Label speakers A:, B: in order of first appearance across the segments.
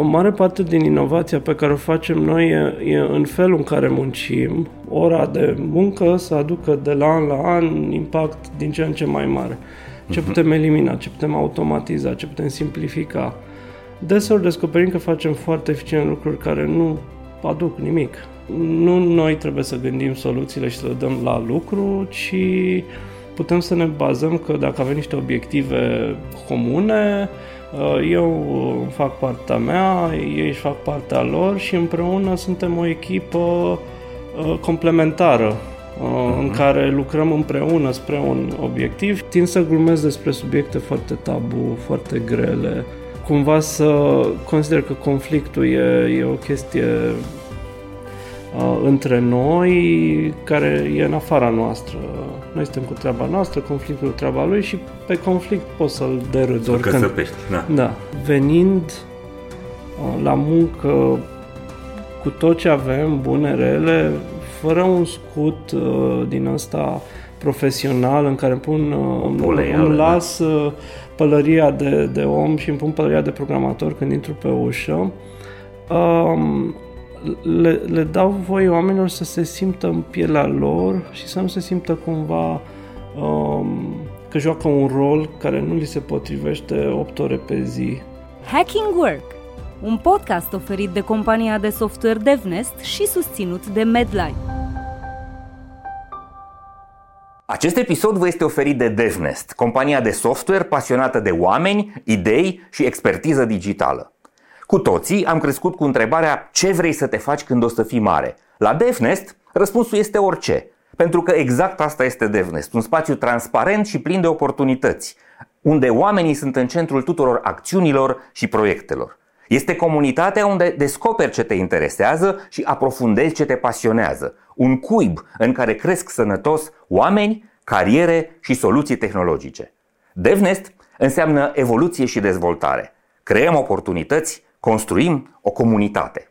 A: O mare parte din inovația pe care o facem noi e, e în felul în care muncim, ora de muncă să aducă de la an la an impact din ce în ce mai mare. Ce mhm. putem elimina, ce putem automatiza, ce putem simplifica. Deseori descoperim că facem foarte eficient lucruri care nu aduc nimic. Nu noi trebuie să gândim soluțiile și să le dăm la lucru, ci putem să ne bazăm că dacă avem niște obiective comune, uh, eu fac partea mea, ei își fac partea lor și împreună suntem o echipă uh, complementară uh-huh. în mhm. care lucrăm împreună spre un obiectiv. Tind să glumesc despre subiecte foarte tabu, foarte grele. Cumva să consider că conflictul e, e o chestie uh, între noi care e în afara noastră. Noi suntem cu treaba noastră, conflictul cu treaba lui și pe conflict poți să-l derâzi
B: oricând. Să da.
A: da. Venind uh, la muncă cu tot ce avem, bune, rele, fără un scut uh, din ăsta profesional în care îmi pun, uh, îmi da. las uh, pălăria de, de om și îmi pun pălăria de programator când intru pe ușă, um, le, le dau voie oamenilor să se simtă în pielea lor și să nu se simtă cumva um, că joacă un rol care nu li se potrivește 8 ore pe zi.
C: Hacking Work un podcast oferit de compania de software DevNest și susținut de Medline.
B: Acest episod vă este oferit de DevNest, compania de software pasionată de oameni, idei și expertiză digitală. Cu toții am crescut cu întrebarea ce vrei să te faci când o să fii mare. La DevNest, răspunsul este orice. Pentru că exact asta este DevNest, un spațiu transparent și plin de oportunități, unde oamenii sunt în centrul tuturor acțiunilor și proiectelor. Este comunitatea unde descoperi ce te interesează și aprofundezi ce te pasionează. Un cuib în care cresc sănătos oameni, cariere și soluții tehnologice. DevNest înseamnă evoluție și dezvoltare. Creăm oportunități, construim o comunitate.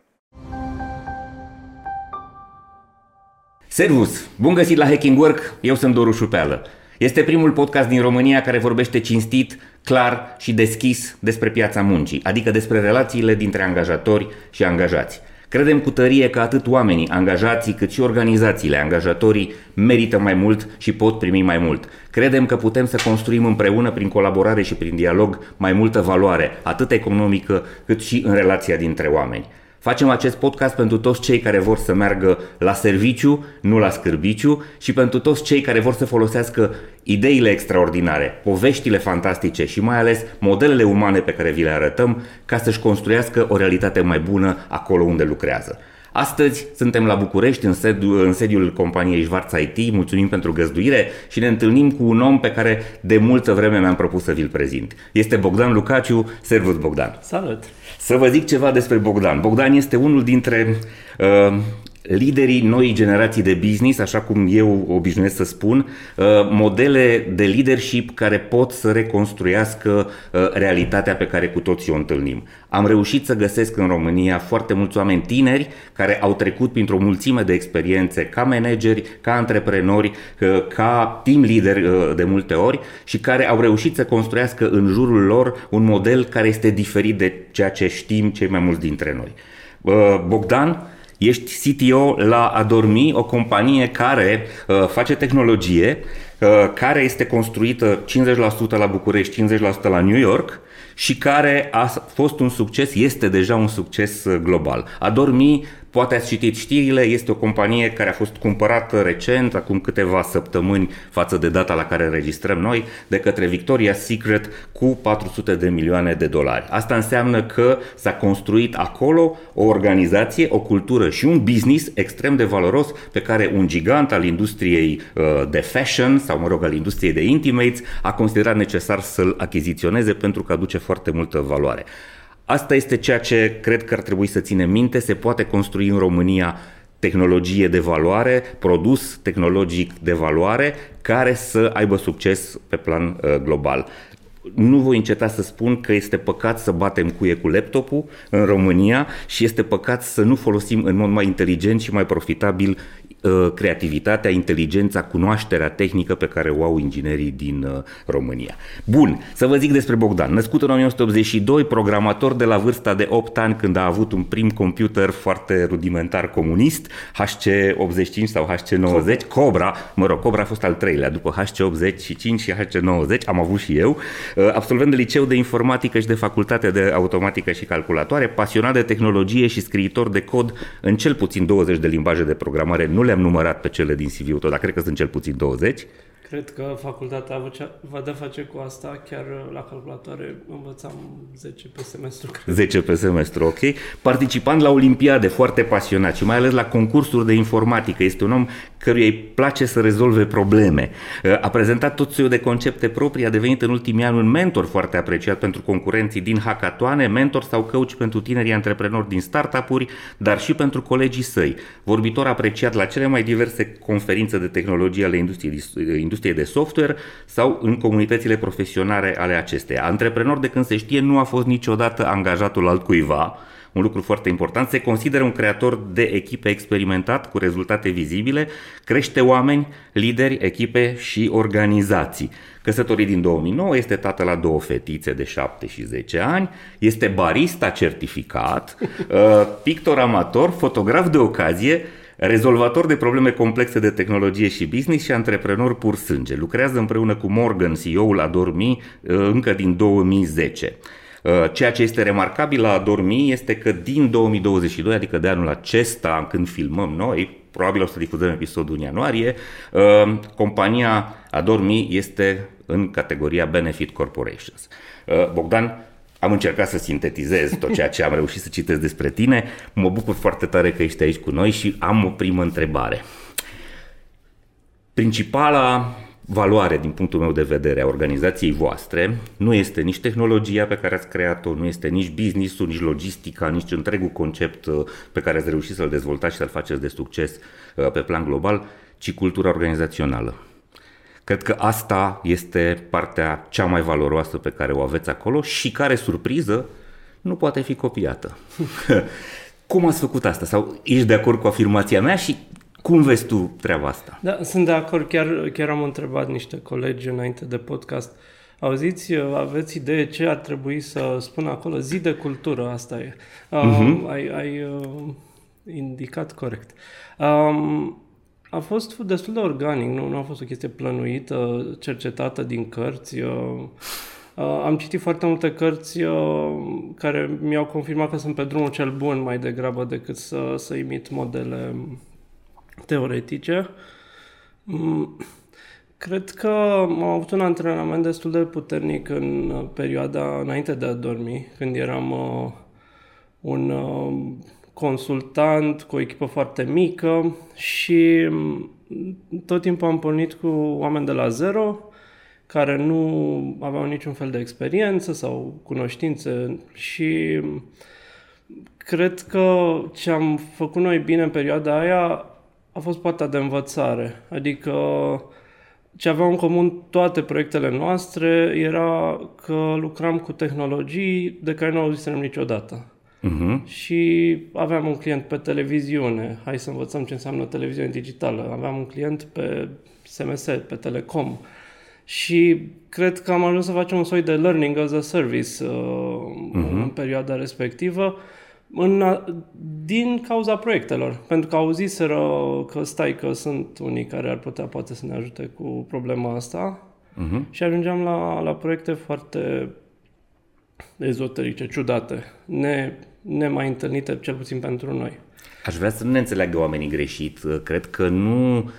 B: Servus! Bun găsit la Hacking Work! Eu sunt Doru Șupeală. Este primul podcast din România care vorbește cinstit, clar și deschis despre piața muncii, adică despre relațiile dintre angajatori și angajați. Credem cu tărie că atât oamenii, angajații, cât și organizațiile, angajatorii, merită mai mult și pot primi mai mult. Credem că putem să construim împreună, prin colaborare și prin dialog, mai multă valoare, atât economică cât și în relația dintre oameni. Facem acest podcast pentru toți cei care vor să meargă la serviciu, nu la scârbiciu și pentru toți cei care vor să folosească ideile extraordinare, poveștile fantastice și mai ales modelele umane pe care vi le arătăm ca să-și construiască o realitate mai bună acolo unde lucrează. Astăzi suntem la București, în sediul, în sediul companiei Schwarz IT, mulțumim pentru găzduire și ne întâlnim cu un om pe care de multă vreme mi-am propus să vi-l prezint. Este Bogdan Lucaciu, servus Bogdan!
A: Salut!
B: Să vă zic ceva despre Bogdan. Bogdan este unul dintre uh, liderii noii generații de business, așa cum eu obișnuiesc să spun, uh, modele de leadership care pot să reconstruiască uh, realitatea pe care cu toții o întâlnim. Am reușit să găsesc în România foarte mulți oameni tineri care au trecut printr-o mulțime de experiențe ca manageri, ca antreprenori, uh, ca team leader de multe ori și care au reușit să construiască în jurul lor un model care este diferit de ceea ce știm cei mai mulți dintre noi. Bogdan Ești CTO la Adormi, o companie care uh, face tehnologie, uh, care este construită 50% la București, 50% la New York și care a fost un succes, este deja un succes uh, global. Adormi Poate ați citit știrile, este o companie care a fost cumpărată recent, acum câteva săptămâni față de data la care înregistrăm noi, de către Victoria's Secret cu 400 de milioane de dolari. Asta înseamnă că s-a construit acolo o organizație, o cultură și un business extrem de valoros pe care un gigant al industriei uh, de fashion sau, mă rog, al industriei de intimates a considerat necesar să-l achiziționeze pentru că aduce foarte multă valoare. Asta este ceea ce cred că ar trebui să ținem minte. Se poate construi în România tehnologie de valoare, produs tehnologic de valoare care să aibă succes pe plan uh, global. Nu voi înceta să spun că este păcat să batem cuie cu laptopul în România și este păcat să nu folosim în mod mai inteligent și mai profitabil uh, creativitatea, inteligența, cunoașterea tehnică pe care o au inginerii din uh, România. Bun, să vă zic despre Bogdan. Născut în 1982, programator de la vârsta de 8 ani când a avut un prim computer foarte rudimentar comunist, HC85 sau HC90, Cobra, mă rog, Cobra a fost al treilea, după HC85 și HC90, am avut și eu, uh, absolvent de liceu de informatică și de facultate de automatică și calculatoare, pasionat de tehnologie și scriitor de cod în cel puțin 20 de limbaje de programare. Nu le-am numărat pe cele din CV-ul tău, dar cred că sunt cel puțin 20.
A: Cred că facultatea va de face cu asta, chiar la calculatoare învățam 10 pe semestru. Cred.
B: 10 pe semestru, ok. Participant la olimpiade, foarte pasionat și mai ales la concursuri de informatică. Este un om căruia îi place să rezolve probleme. A prezentat tot soiul de concepte proprii, a devenit în ultimii ani un mentor foarte apreciat pentru concurenții din hackatoane, mentor sau coach pentru tinerii antreprenori din startup-uri, dar și pentru colegii săi. Vorbitor apreciat la cele mai diverse conferințe de tehnologie ale industriei, industriei de software sau în comunitățile profesionale ale acesteia. Antreprenor de când se știe nu a fost niciodată angajatul altcuiva, un lucru foarte important, se consideră un creator de echipe experimentat cu rezultate vizibile, crește oameni, lideri, echipe și organizații. Căsătorit din 2009, este tată la două fetițe de 7 și 10 ani, este barista certificat, uh, pictor amator, fotograf de ocazie, rezolvator de probleme complexe de tehnologie și business și antreprenor pur sânge. Lucrează împreună cu Morgan, CEO-ul Adormi, uh, încă din 2010. Uh, ceea ce este remarcabil la Adormi este că din 2022, adică de anul acesta, când filmăm noi, probabil o să difuzăm episodul în ianuarie, uh, compania Adormi este în categoria Benefit Corporations. Bogdan, am încercat să sintetizez tot ceea ce am reușit să citesc despre tine. Mă bucur foarte tare că ești aici cu noi și am o primă întrebare. Principala valoare, din punctul meu de vedere, a organizației voastre nu este nici tehnologia pe care ați creat-o, nu este nici business-ul, nici logistica, nici întregul concept uh, pe care ați reușit să-l dezvoltați și să-l faceți de succes uh, pe plan global, ci cultura organizațională. Cred că asta este partea cea mai valoroasă pe care o aveți acolo și care, surpriză, nu poate fi copiată. cum ați făcut asta? Sau ești de acord cu afirmația mea și cum vezi tu treaba asta?
A: Da, sunt de acord. Chiar, chiar am întrebat niște colegi înainte de podcast. Auziți, aveți idee ce ar trebui să spun acolo? Zi de cultură, asta e. uh-huh. Ai, ai uh, indicat corect. Um, a fost destul de organic, nu, nu a fost o chestie plănuită, cercetată din cărți. Uh, uh, am citit foarte multe cărți uh, care mi-au confirmat că sunt pe drumul cel bun mai degrabă decât să, să imit modele teoretice. Mm, cred că am avut un antrenament destul de puternic în perioada înainte de a dormi, când eram uh, un uh, consultant cu o echipă foarte mică și mm, tot timpul am pornit cu oameni de la zero care nu aveau niciun fel de experiență sau cunoștințe și mm, cred că ce am făcut noi bine în perioada aia a fost partea de învățare. Adică ce aveau în comun toate proiectele noastre era că lucram cu tehnologii de care nu auzisem niciodată. Uh-huh. Și aveam un client pe televiziune, hai să învățăm ce înseamnă televiziune digitală. Aveam un client pe SMS, pe Telecom. Și cred că am ajuns să facem un soi de learning as a service uh, uh-huh. în perioada respectivă în, din cauza proiectelor. Pentru că auziseră că stai că sunt unii care ar putea poate să ne ajute cu problema asta uh-huh. și ajungeam la, la proiecte foarte ezoterice, ciudate, ne, nemai întâlnite, cel puțin pentru noi.
B: Aș vrea să nu ne înțeleagă oamenii greșit. Cred că nu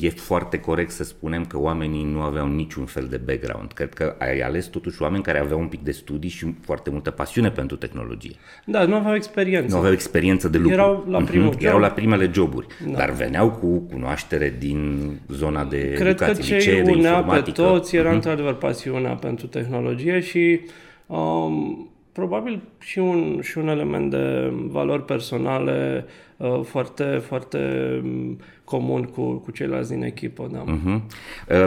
B: e foarte corect să spunem că oamenii nu aveau niciun fel de background. Cred că ai ales totuși oameni care aveau un pic de studii și foarte multă pasiune pentru tehnologie.
A: Da, nu aveau experiență.
B: Nu aveau experiență de lucru.
A: Erau la, primul uh-huh.
B: job. Erau la primele joburi, da. dar veneau cu cunoaștere din zona de
A: Cred
B: educație,
A: că ce
B: licee, de
A: unea
B: informatică.
A: pe toți era uh-huh. într-adevăr pasiunea pentru tehnologie și um, probabil și un, și un element de valori personale uh, foarte, foarte um, comun cu, cu ceilalți din echipă. Da.
B: Uh-huh.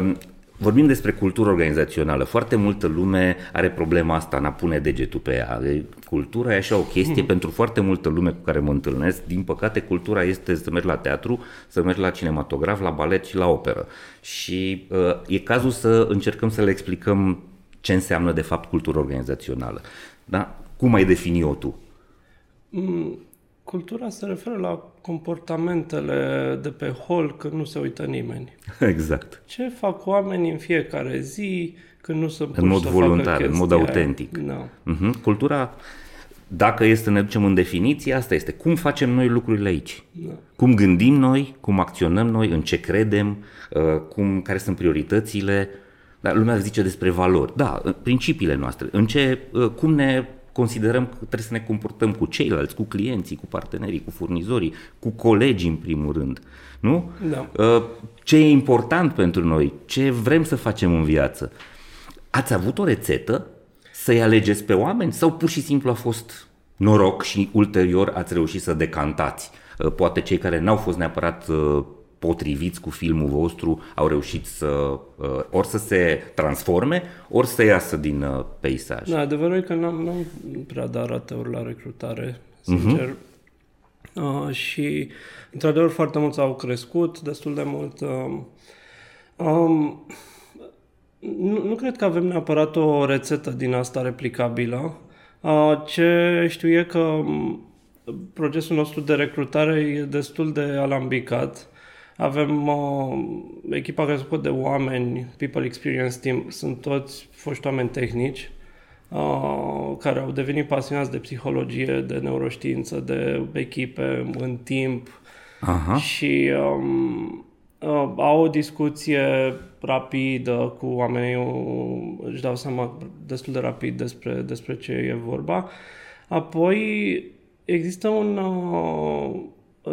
B: Um, vorbim despre cultură organizațională. Foarte multă lume are problema asta în a pune degetul pe ea. Cultura e așa o chestie mm. pentru foarte multă lume cu care mă întâlnesc. Din păcate, cultura este să mergi la teatru, să mergi la cinematograf, la balet și la operă. Și uh, e cazul să încercăm să le explicăm ce înseamnă de fapt cultură organizațională. Da? Cum ai defini-o tu?
A: Mm, cultura se referă la comportamentele de pe hol când nu se uită nimeni.
B: Exact.
A: Ce fac oamenii în fiecare zi când nu sunt
B: În mod voluntar, în mod autentic.
A: Da.
B: Uh-huh. Cultura, dacă este să ne ducem în definiție, asta este. Cum facem noi lucrurile aici? Da. Cum gândim noi, cum acționăm noi, în ce credem, uh, cum, care sunt prioritățile, dar lumea zice despre valori. Da, principiile noastre. În ce, uh, cum ne considerăm că trebuie să ne comportăm cu ceilalți, cu clienții, cu partenerii, cu furnizorii, cu colegii în primul rând. Nu?
A: Da.
B: Uh, ce e important pentru noi, ce vrem să facem în viață. Ați avut o rețetă să-i alegeți pe oameni sau pur și simplu a fost noroc și ulterior ați reușit să decantați? Uh, poate cei care n-au fost neapărat potriviți cu filmul vostru au reușit să uh, ori să se transforme, ori să iasă din uh, peisaj.
A: Da, adevărul e că n-am, n-am prea dat rateuri la recrutare, sincer. Uh-huh. Uh, și, într-adevăr, foarte mulți au crescut, destul de mult. Uh, um, nu, nu cred că avem neapărat o rețetă din asta replicabilă. Uh, ce știu e că um, procesul nostru de recrutare e destul de alambicat avem uh, echipa care se de oameni, People Experience Team, sunt toți foști oameni tehnici uh, care au devenit pasionați de psihologie, de neuroștiință, de echipe în timp Aha. și um, uh, au o discuție rapidă cu oamenii, își dau seama destul de rapid despre, despre ce e vorba. Apoi există un, uh,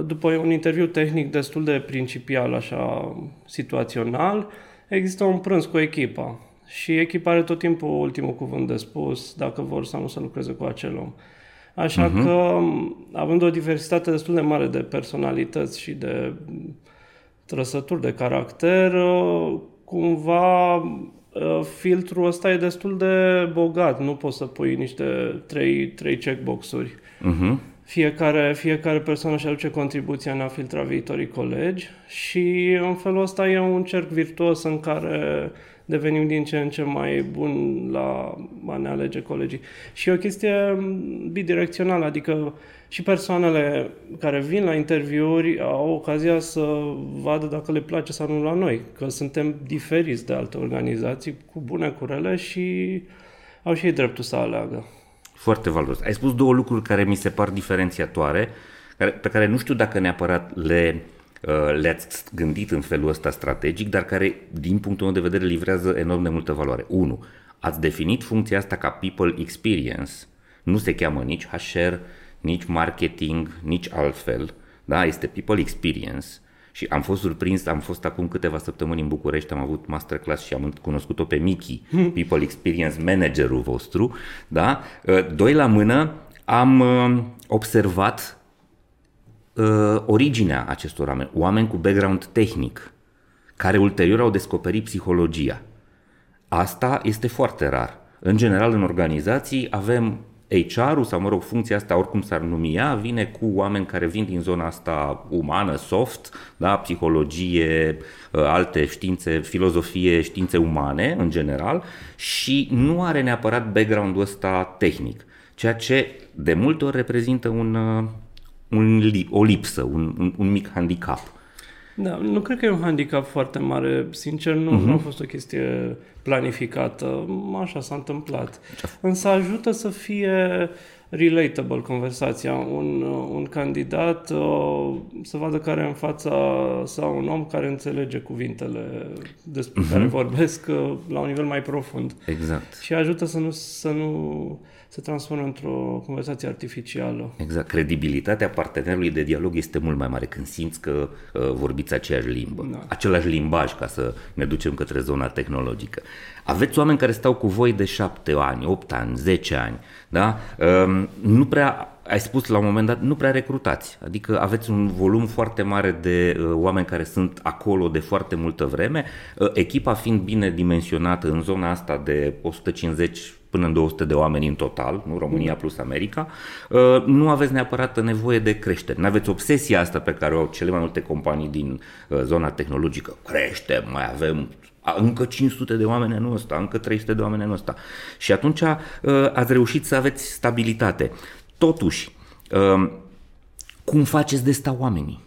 A: după un interviu tehnic destul de principial, așa, situațional, există un prânz cu echipa. Și echipa are tot timpul ultimul cuvânt de spus, dacă vor sau nu să lucreze cu acel om. Așa uh-huh. că, având o diversitate destul de mare de personalități și de trăsături de caracter, cumva filtrul ăsta e destul de bogat. Nu poți să pui niște trei, trei checkbox-uri. Uh-huh fiecare, fiecare persoană își aduce contribuția în a filtra viitorii colegi și în felul ăsta e un cerc virtuos în care devenim din ce în ce mai buni la a ne alege colegii. Și e o chestie bidirecțională, adică și persoanele care vin la interviuri au ocazia să vadă dacă le place sau nu la noi, că suntem diferiți de alte organizații, cu bune, cu rele și au și ei dreptul să aleagă.
B: Foarte valoros. Ai spus două lucruri care mi se par diferențiatoare, care, pe care nu știu dacă neapărat le, uh, le-ați gândit în felul ăsta strategic, dar care, din punctul meu de vedere, livrează enorm de multă valoare. 1. Ați definit funcția asta ca people experience. Nu se cheamă nici HR, nici marketing, nici altfel. Da? Este people experience și am fost surprins, am fost acum câteva săptămâni în București, am avut masterclass și am cunoscut-o pe Miki, hmm. People Experience Managerul vostru, da? Uh, doi la mână, am uh, observat uh, originea acestor oameni, oameni cu background tehnic, care ulterior au descoperit psihologia. Asta este foarte rar. În general, în organizații avem HR-ul sau, mă rog, funcția asta, oricum s-ar numi ea, vine cu oameni care vin din zona asta umană, soft, da, psihologie, ă, alte științe, filozofie, științe umane, în general, și nu are neapărat background-ul ăsta tehnic, ceea ce de multe ori reprezintă un, ă, un, o lipsă, un, un, un mic handicap.
A: Da, nu cred că e un handicap foarte mare. Sincer, nu, uh-huh. nu a fost o chestie planificată. Așa s-a întâmplat. Însă ajută să fie relatable conversația. Un, un candidat uh, să vadă care în fața sau un om care înțelege cuvintele despre uh-huh. care vorbesc uh, la un nivel mai profund.
B: Exact.
A: Și ajută să nu, să nu se transformă într-o conversație artificială.
B: Exact. Credibilitatea partenerului de dialog este mult mai mare când simți că uh, vorbiți aceeași limbă, da. același limbaj ca să ne ducem către zona tehnologică. Aveți oameni care stau cu voi de șapte ani, opt ani, zece ani, da? Uh, nu prea ai spus la un moment dat, nu prea recrutați. Adică aveți un volum foarte mare de uh, oameni care sunt acolo de foarte multă vreme. Uh, echipa fiind bine dimensionată în zona asta de 150 până în 200 de oameni în total, nu România mm. plus America, uh, nu aveți neapărat nevoie de creștere. Nu aveți obsesia asta pe care o au cele mai multe companii din uh, zona tehnologică. Creștem, mai avem încă 500 de oameni anul ăsta, încă 300 de oameni anul ăsta. Și atunci uh, ați reușit să aveți stabilitate. Totuși, um, cum faceți de sta oamenii?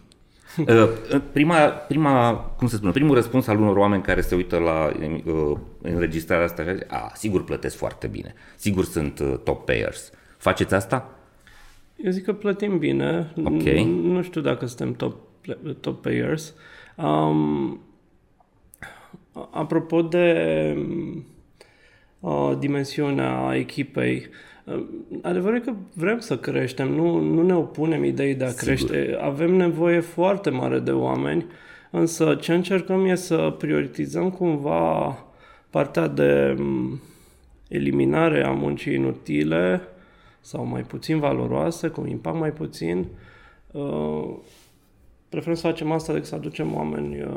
B: Uh, prima, prima, cum se spune, primul răspuns al unor oameni care se uită la uh, înregistrarea asta, a, sigur plătesc foarte bine, sigur sunt uh, top payers. Faceți asta?
A: Eu zic că plătim bine, okay. nu știu dacă suntem top, top payers. Um, apropo de uh, dimensiunea echipei, Adevărul e că vrem să creștem, nu, nu ne opunem idei de a Sigur. crește. Avem nevoie foarte mare de oameni, însă ce încercăm e să prioritizăm cumva partea de eliminare a muncii inutile sau mai puțin valoroase, cu un impact mai puțin. Uh, preferăm să facem asta decât să aducem oameni uh,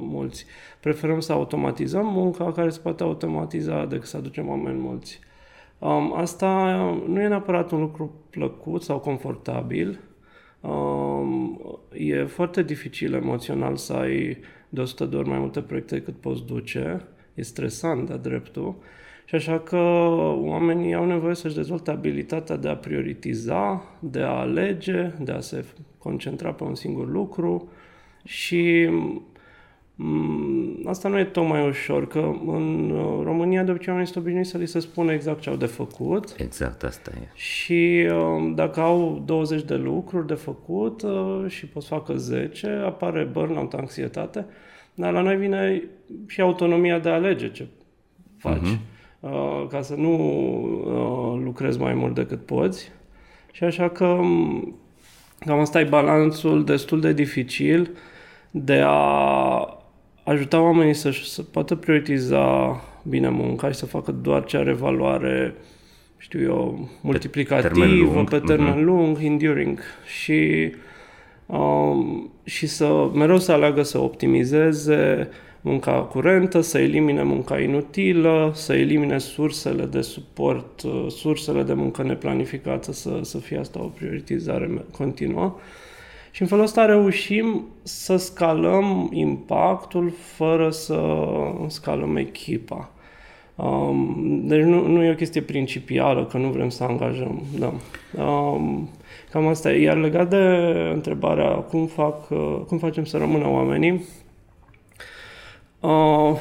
A: mulți. Preferăm să automatizăm munca care se poate automatiza decât să aducem oameni mulți. Um, asta nu e neapărat un lucru plăcut sau confortabil. Um, e foarte dificil emoțional să ai de 100 de ori mai multe proiecte decât poți duce. E stresant de dreptul. Și așa că oamenii au nevoie să-și dezvolte abilitatea de a prioritiza, de a alege, de a se concentra pe un singur lucru și Mm, asta nu e tocmai ușor, că în uh, România de obicei oamenii sunt obișnuiți să li se spună exact ce au de făcut.
B: Exact, asta e.
A: Și um, dacă au 20 de lucruri de făcut uh, și pot să facă 10, apare burnout, anxietate, dar la noi vine și autonomia de a alege ce faci. Uh-huh. Ca să nu uh, lucrezi mai mult decât poți. Și așa că um, cam asta e balanțul destul de dificil de a ajuta oamenii să, să poată prioritiza bine munca și să facă doar ce are valoare, știu eu, multiplicativă, pe termen lung, pe termen uh-huh. lung enduring și, um, și să mereu să aleagă să optimizeze munca curentă, să elimine munca inutilă, să elimine sursele de suport, uh, sursele de muncă neplanificată, să, să fie asta o prioritizare continuă. Și în felul ăsta reușim să scalăm impactul fără să scalăm echipa. Um, deci nu, nu e o chestie principială că nu vrem să angajăm. Da. Um, cam asta e. Iar legat de întrebarea cum, fac, uh, cum facem să rămână oamenii, uh,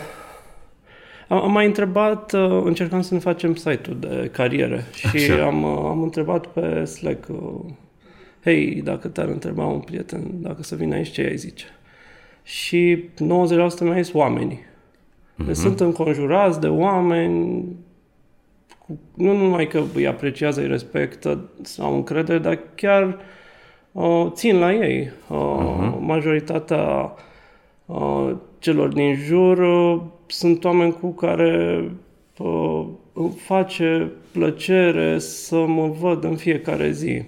A: am mai întrebat, uh, încercam să ne facem site-ul de cariere și am, uh, am întrebat pe Slack uh, hei, dacă te-ar întreba un prieten dacă să vină aici, ce ai zice? Și 90% mi-a zis oamenii. Mm-hmm. Deci sunt înconjurați de oameni, cu, nu numai că îi apreciază, îi respectă sau încredere, dar chiar uh, țin la ei. Uh, mm-hmm. Majoritatea uh, celor din jur uh, sunt oameni cu care uh, îmi face plăcere să mă văd în fiecare zi.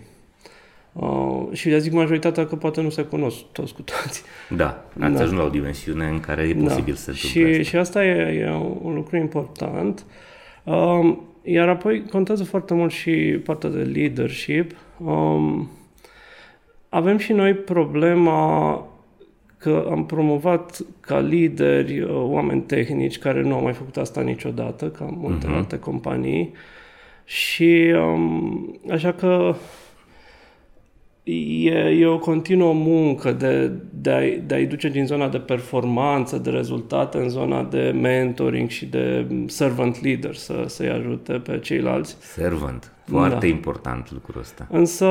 A: Uh, și le zic majoritatea că poate nu se cunosc toți cu toți.
B: Da, ați da. ajuns la o dimensiune în care e da. posibil da. să
A: se și, asta. și asta e, e un lucru important. Uh, iar apoi contează foarte mult și partea de leadership. Um, avem și noi problema că am promovat ca lideri uh, oameni tehnici care nu au mai făcut asta niciodată, ca multe uh-huh. alte companii. Și um, așa că e, e o continuă muncă de, de, a, de a-i duce din zona de performanță, de rezultate, în zona de mentoring și de servant leader, să, să-i ajute pe ceilalți.
B: Servant, foarte da. important lucrul ăsta.
A: Însă,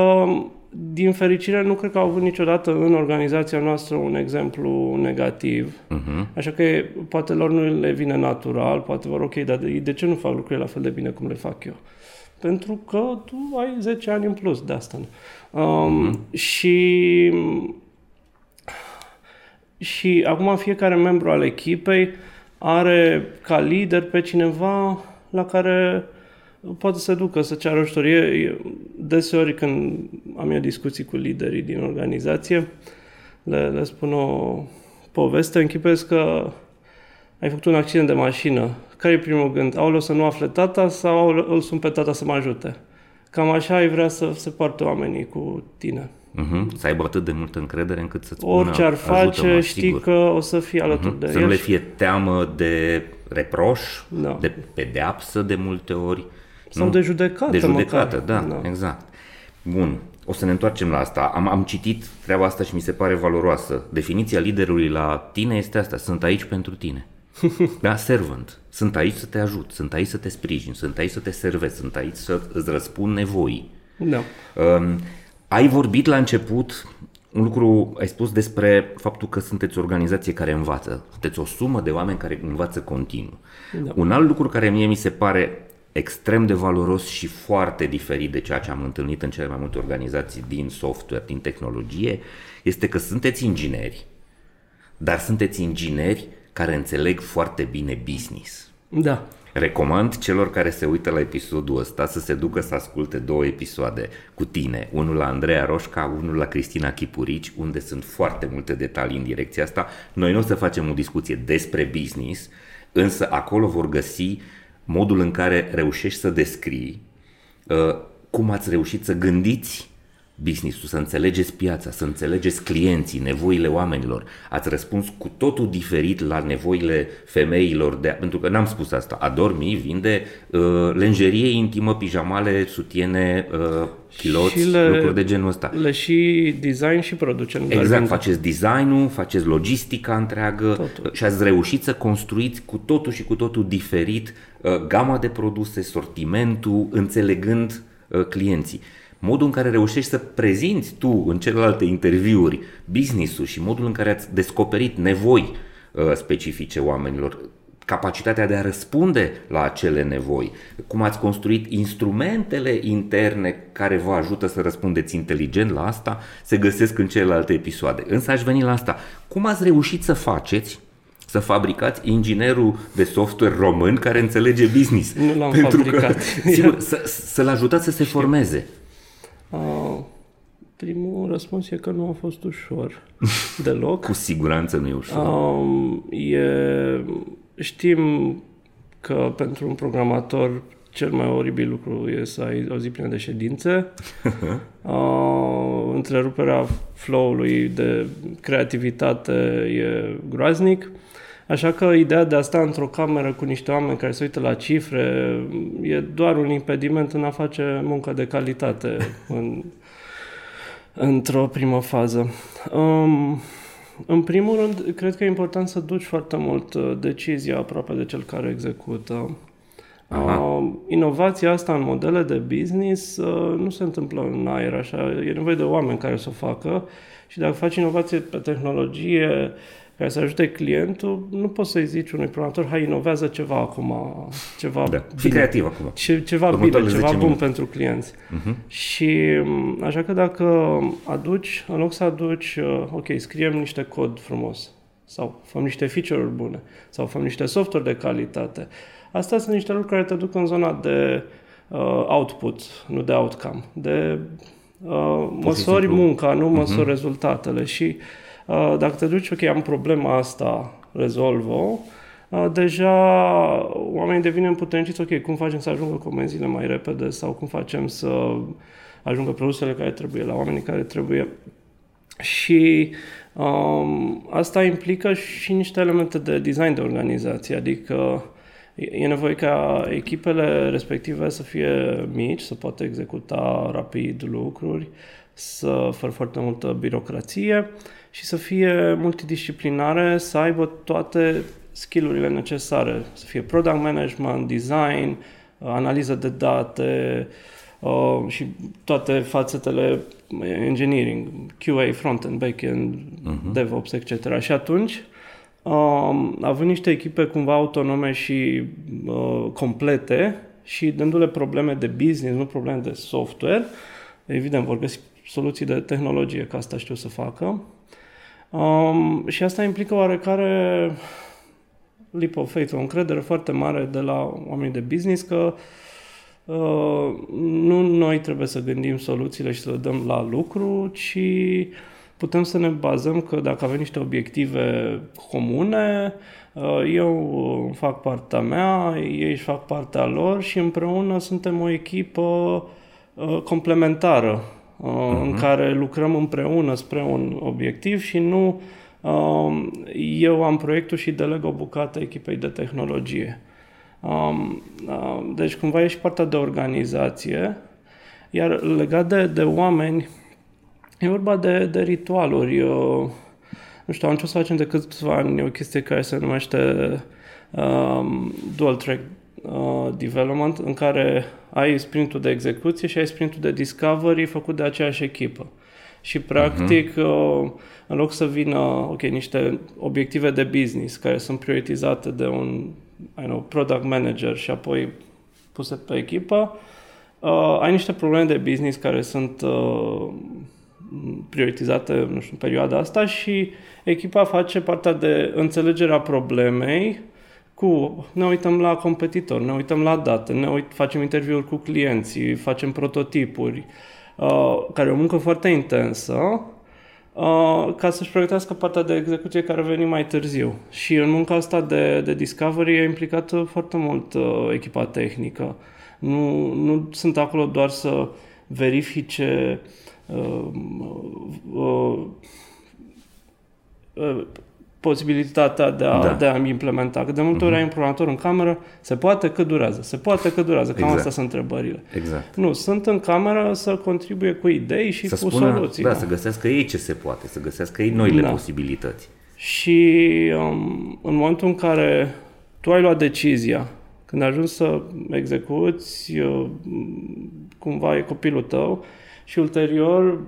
A: din fericire, nu cred că au avut niciodată în organizația noastră un exemplu negativ. Uh-huh. Așa că poate lor nu le vine natural, poate vor ok, dar de, de ce nu fac lucrurile la fel de bine cum le fac eu? Pentru că tu ai 10 ani în plus de asta. Um, mm-hmm. Și și acum fiecare membru al echipei are ca lider pe cineva la care poate să ducă să ceară ajutor. E, e, deseori când am eu discuții cu liderii din organizație, le, le spun o poveste, închipesc că ai făcut un accident de mașină. Care e primul gând? Aoleu să nu afle tata sau îl sun pe tata să mă ajute? Cam așa ai vrea să se poartă oamenii cu tine.
B: Uh-huh. Să aibă atât de multă încredere încât să-ți
A: Orice
B: spună,
A: ar face,
B: ajută-mă,
A: știi
B: sigur.
A: că o să fii alături
B: Uh-huh.
A: de
B: Să
A: el.
B: nu le
A: și-
B: fie teamă de reproș,
A: Da.
B: de pedeapsă de multe ori.
A: Sau
B: nu?
A: de judecată
B: De judecată,
A: măcar.
B: da,
A: Da.
B: exact. Bun, o să ne întoarcem la asta. Am, am citit treaba asta și mi se pare valoroasă. Definiția liderului la tine este asta, sunt aici pentru tine. Da, servant. Sunt aici să te ajut, sunt aici să te sprijin, sunt aici să te servesc, sunt aici să îți răspund nevoii.
A: Da.
B: Um, ai vorbit la început un lucru, ai spus despre faptul că sunteți o organizație care învață. Sunteți o sumă de oameni care învață continuu. Da. Un alt lucru care mie mi se pare extrem de valoros și foarte diferit de ceea ce am întâlnit în cele mai multe organizații din software, din tehnologie, este că sunteți ingineri, dar sunteți ingineri care înțeleg foarte bine business.
A: Da.
B: Recomand celor care se uită la episodul ăsta să se ducă să asculte două episoade cu tine, unul la Andreea Roșca, unul la Cristina Chipurici, unde sunt foarte multe detalii în direcția asta. Noi nu o să facem o discuție despre business, însă acolo vor găsi modul în care reușești să descrii uh, cum ați reușit să gândiți business-ul, să înțelegeți piața, să înțelegeți clienții, nevoile oamenilor. Ați răspuns cu totul diferit la nevoile femeilor, de, pentru că n-am spus asta. Adormi vinde uh, lenjerie intimă, pijamale, sutiene, uh, chiloți,
A: Și le-
B: lucruri de genul ăsta.
A: Le și design și producem. doar
B: Exact,
A: vinde.
B: faceți designul, faceți logistica întreagă
A: Totul.
B: și ați reușit să construiți cu totul și cu totul diferit uh, gama de produse, sortimentul, înțelegând uh, clienții. Modul în care reușești să prezinți tu în celelalte interviuri business-ul și modul în care ați descoperit nevoi uh, specifice oamenilor, capacitatea de a răspunde la acele nevoi, cum ați construit instrumentele interne care vă ajută să răspundeți inteligent la asta, se găsesc în celelalte episoade. Însă aș veni la asta. Cum ați reușit să faceți să fabricați inginerul de software român care înțelege business?
A: Nu l-am
B: Pentru
A: fabricat.
B: Că, sigur, să, să-l ajutați să se formeze.
A: Uh, primul răspuns e că nu a fost ușor deloc.
B: Cu siguranță nu e ușor.
A: Um, e, știm că pentru un programator cel mai oribil lucru e să ai o zi plină de ședințe. uh, întreruperea flow-ului de creativitate e groaznic. Așa că ideea de a sta într-o cameră cu niște oameni care se uită la cifre e doar un impediment în a face muncă de calitate în, într-o primă fază. Um, în primul rând, cred că e important să duci foarte mult uh, decizia aproape de cel care execută.
B: Aha.
A: Uh, inovația asta în modele de business uh, nu se întâmplă în aer așa, e nevoie de oameni care să o facă și dacă faci inovație pe tehnologie care să ajute clientul, nu poți să-i zici unui programator, hai, inovează ceva acum, ceva
B: Da. Fii
A: bine.
B: creativ acum.
A: Ce, ceva bine,
B: Următoarele
A: ceva
B: 10
A: bun
B: minute.
A: pentru clienți.
B: Mhm.
A: Și m, așa că dacă aduci, în loc să aduci, uh, ok, scriem niște cod frumos sau făm niște feature-uri bune sau făm niște software de calitate, astea sunt niște lucruri care te duc în zona de uh, output, nu de outcome, de uh, măsori
B: simplu.
A: munca, nu măsori rezultatele și uh, dacă te duci, ok, am problema asta, rezolvă Uh, deja oamenii devin împuterniciți, ok, cum facem să ajungă comenzile mai repede sau cum facem să ajungă produsele care trebuie la oamenii care trebuie. Și um, asta implică și niște elemente de design de organizație, adică e e nevoie ca echipele respective să fie mici, să poată executa rapid lucruri, să fără foarte multă birocrație și să fie multidisciplinare, să aibă toate skillurile necesare, să fie product management, design, analiză de date uh, și toate fațetele engineering, QA, front-end, back-end, uh-huh. DevOps, etc. Și atunci, um, având niște echipe cumva autonome și uh, complete și dându-le probleme de business, nu probleme de software, evident vor găsi soluții de tehnologie, că asta știu să facă. Um, și asta implică oarecare leap of faith, o încredere foarte mare de la oamenii de business că uh, nu noi trebuie să gândim soluțiile și să le dăm la lucru, ci putem să ne bazăm că dacă avem niște obiective comune, uh, eu fac partea mea, ei își fac partea lor și împreună suntem o echipă uh, complementară uh-huh. în mhm. care lucrăm împreună spre un obiectiv și nu um, eu am proiectul și deleg o bucată echipei de tehnologie. Um, deci cumva e și partea de organizație, iar legat de, de oameni, E vorba de, de ritualuri. Eu, nu știu, am început să facem de câțiva ani o chestie care se numește um, dual track uh, development, în care ai sprintul de execuție și ai sprintul de discovery făcut de aceeași echipă. Și practic, uh-huh. uh, în loc să vină ok, niște obiective de business care sunt prioritizate de un I know, product manager și apoi puse pe echipă, uh, ai niște probleme de business care sunt uh, prioritizate nu știu, în perioada asta și echipa face partea de înțelegerea problemei cu, ne uităm la competitori, ne uităm la date, ne uit, facem interviuri cu clienții, facem prototipuri, uh, care e o muncă foarte intensă, uh, ca să-și pregătească partea de execuție care veni mai târziu. Și în munca asta de, de discovery e implicată foarte mult uh, echipa tehnică. Nu, nu sunt acolo doar să verifice Uh, uh, uh, posibilitatea de a, da. de a implementa. Că de multe ori uh-huh. ai un programator în cameră, se poate că durează, se poate că durează, cam exact. astea sunt întrebările.
B: Exact.
A: Nu, sunt în cameră să contribuie cu idei și să cu spună, soluții.
B: Da, da, să găsească ei ce se poate, să găsească ei noile da. posibilități.
A: Și um, în momentul în care tu ai luat decizia, când ajungi să execuți, uh, cumva e copilul tău, și ulterior,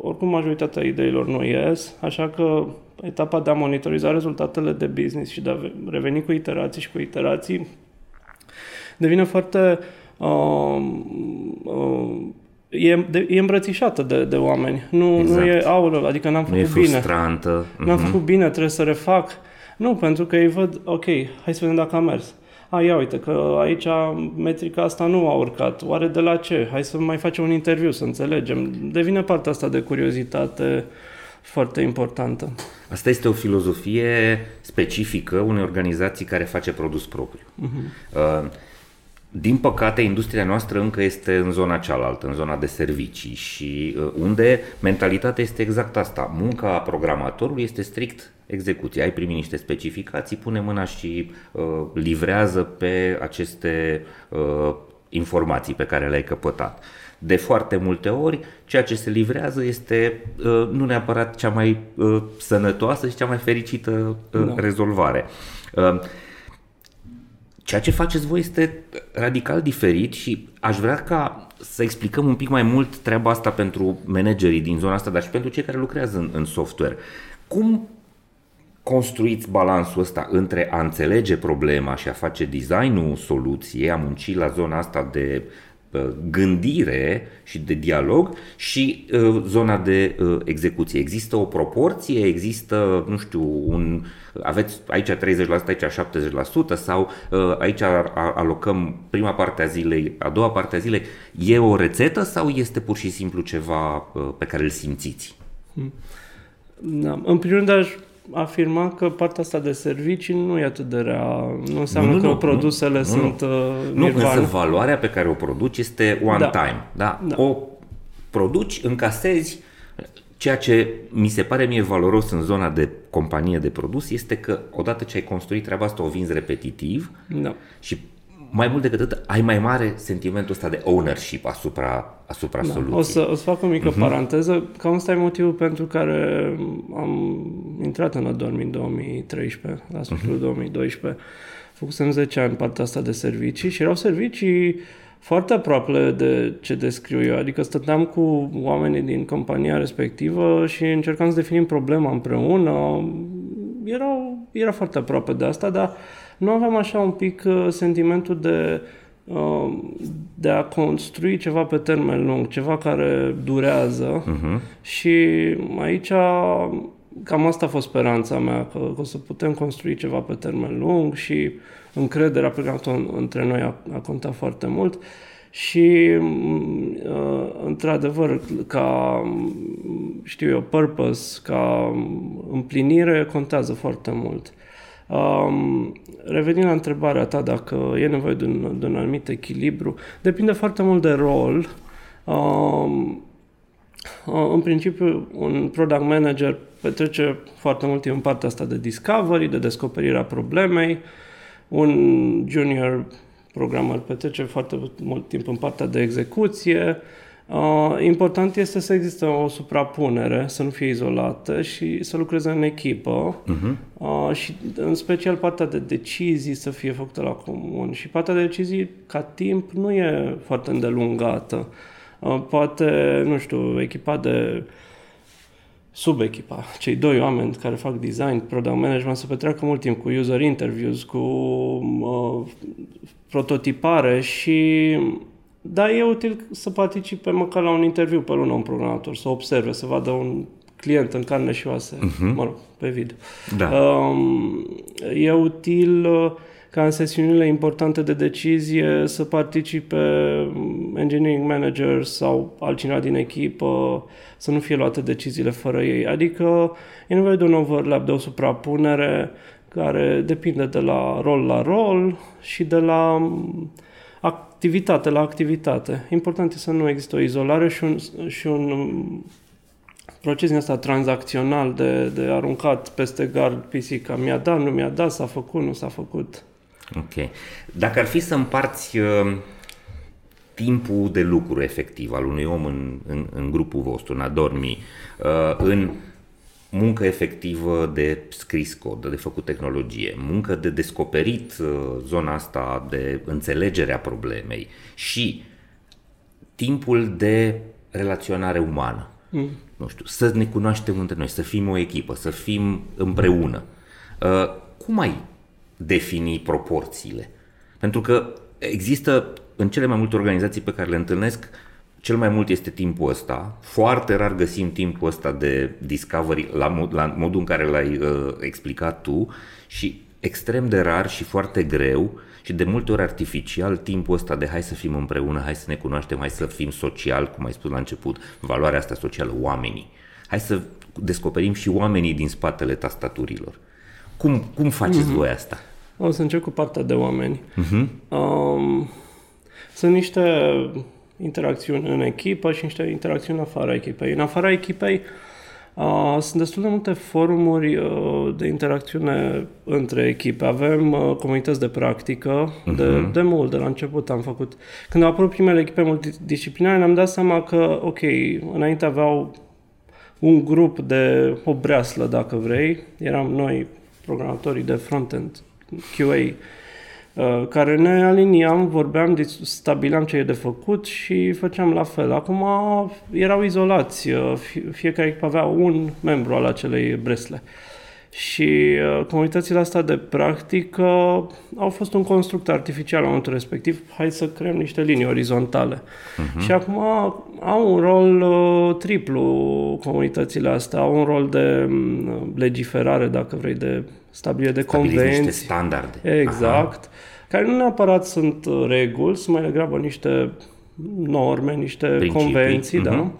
A: oricum majoritatea ideilor nu ies, așa că etapa de a monitoriza rezultatele de business și de a reveni cu iterații și cu iterații devine foarte uh, uh, e, de, e îmbrățișată de, de oameni. Nu, exact. nu e aură, adică n-am făcut
B: nu
A: e bine.
B: Mm-hmm.
A: N-am mhm. făcut bine, trebuie să refac. Nu, pentru că ei văd, ok, hai să vedem dacă a mers a, ia uite că aici metrica asta nu a urcat, oare de la ce? Hai să mai facem un interviu să înțelegem. Devine partea asta de curiozitate foarte importantă.
B: Asta este o filozofie specifică unei organizații care face produs propriu. Uh-huh. Uh, din păcate, industria noastră încă este în zona cealaltă, în zona de servicii și uh, unde mentalitatea este exact asta. Munca programatorului este strict execuție. Ai primit niște specificații, pune mâna și uh, livrează pe aceste uh, informații pe care le-ai căpătat. De foarte multe ori, ceea ce se livrează este uh, nu neapărat cea mai uh, sănătoasă și cea mai fericită uh, da. rezolvare. Uh, Ceea ce faceți voi este radical diferit și aș vrea ca să explicăm un pic mai mult treaba asta pentru managerii din zona asta, dar și pentru cei care lucrează în, în software. Cum construiți balansul ăsta între a înțelege problema și a face designul soluției, a munci la zona asta de Uh, gândire și de dialog și uh, zona de uh, execuție. Există o proporție, există, nu știu, un, aveți aici 30%, aici 70% sau aici alocăm prima parte a zilei, a doua parte a zilei. E o rețetă sau este pur și simplu ceva pe care îl simțiți? Hmm.
A: Da. În primul rând aș afirma că partea asta de servicii nu e atât de rea. Nu înseamnă nu, nu, că nu, produsele nu, sunt nu,
B: nu. Uh, nu, însă valoarea pe care o produci este one da. time. Da? da? O produci, încasezi Ceea ce mi se pare mie valoros în zona de companie de produs este că odată ce ai construit treaba asta o vinzi repetitiv da. și mai mult decât atât, ai mai mare sentimentul ăsta de ownership asupra, asupra da. soluției.
A: O să, o să fac o mică uh-huh. paranteză. Cam ăsta e motivul pentru care am intrat în Adormi în 2013, la sfârșitul uh-huh. 2012. Făcusem 10 ani partea asta de servicii și erau servicii foarte aproape de ce descriu eu. Adică stăteam cu oamenii din compania respectivă și încercam să definim problema împreună. Erau, era foarte aproape de asta, dar nu aveam așa un pic uh, sentimentul de, uh, de a construi ceva pe termen lung, ceva care durează uh-huh. și aici cam asta a fost speranța mea, că, că o să putem construi ceva pe termen lung și încrederea pe care între noi a, a contat foarte mult și într-adevăr ca știu eu, purpose, ca împlinire contează foarte mult. Um, revenind la întrebarea ta dacă e nevoie de un, de un anumit echilibru, depinde foarte mult de rol. Um, în principiu, un product manager petrece foarte mult timp în partea asta de discovery, de descoperirea problemei. Un junior programmer petrece foarte mult timp în partea de execuție. Uh, important este să existe o suprapunere, să nu fie izolată și să lucreze în echipă uh-huh. uh, și în special partea de decizii să fie făcută la comun și partea de decizii ca timp nu e foarte îndelungată. Uh, poate, nu știu, echipa de subechipa, cei doi oameni care fac design, product management, să petreacă mult timp cu user interviews, cu uh, prototipare și dar e util să participe măcar la un interviu pe lună un programator, să observe, să vadă un client în carne și oase, uh-huh. mă rog, pe video.
B: Da.
A: Um, e util uh, ca în sesiunile importante de decizie să participe engineering manager sau altcineva din echipă, să nu fie luate deciziile fără ei. Adică e nevoie de un overlap, de o suprapunere care depinde de la rol la rol și de la activitate la activitate. Important este să nu există o izolare și un, și un proces din asta tranzacțional de, de aruncat peste gard pisica. Mi-a dat, nu mi-a dat, s-a făcut, nu s-a făcut.
B: Ok. Dacă ar fi să împarți uh, timpul de lucru efectiv al unui om în, în, în grupul vostru, în Adormi, uh, în muncă efectivă de scris cod, de făcut tehnologie, muncă de descoperit uh, zona asta de înțelegere a problemei și timpul de relaționare umană. Mm. Nu știu, să ne cunoaștem între noi, să fim o echipă, să fim împreună. Uh, cum ai defini proporțiile? Pentru că există în cele mai multe organizații pe care le întâlnesc cel mai mult este timpul ăsta. Foarte rar găsim timpul ăsta de discovery la, mod, la modul în care l-ai uh, explicat tu și extrem de rar și foarte greu și de multe ori artificial timpul ăsta de hai să fim împreună, hai să ne cunoaștem, hai să fim social, cum ai spus la început, valoarea asta socială, oamenii. Hai să descoperim și oamenii din spatele tastaturilor. Cum, cum faceți mm-hmm. voi asta?
A: O să încep cu partea de oameni. Mm-hmm. Um, sunt niște interacțiuni în echipă și niște interacțiuni în afara echipei. În afara echipei uh, sunt destul de multe forumuri uh, de interacțiune între echipe. Avem uh, comunități de practică, uh-huh. de, mhm. de mult, de la început am făcut. Când au apărut primele echipe multidisciplinare, ne-am dat seama că, ok, înainte aveau un grup de o breaslă, dacă vrei. Eram noi, programatorii de front-end, QA, Uh, care ne aliniam, vorbeam, stabileam ce e de făcut și făceam la fel. Acum erau izolați, uh, fiecare echipă avea un membru al acelei bresle. Și uh, comunitățile astea de practică au fost un construct artificial la momentul respectiv. Hai să creăm niște linii orizontale. Uh-huh. Și acum au un rol uh, triplu comunitățile astea. Au un rol de um, legiferare, dacă vrei, de stabilire de convenții. niște
B: standarde.
A: Exact. Aha. Care nu neapărat sunt uh, reguli, sunt mai degrabă niște norme, niște Principii. convenții, uh-huh. da? Mhm.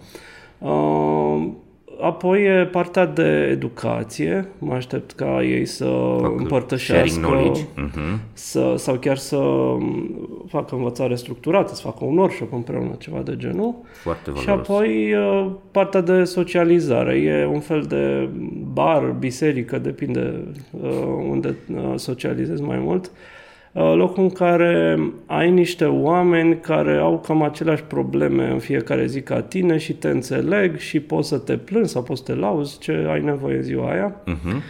A: Uh, Apoi e partea de educație. Mă aștept ca ei să Fac împărtășească uh-huh. să, sau chiar să um, facă învățare structurată, să facă un workshop împreună, ceva de genul.
B: Foarte
A: valoros. Și apoi uh, partea de socializare. E un fel de bar, biserică, depinde uh, unde uh, socializezi mai mult. Uh, locul în care ai niște oameni care au cam aceleași probleme în fiecare zi ca tine și te înțeleg și poți să te plângi sau poți să te lauzi ce ai nevoie în ziua aia. Uh-huh.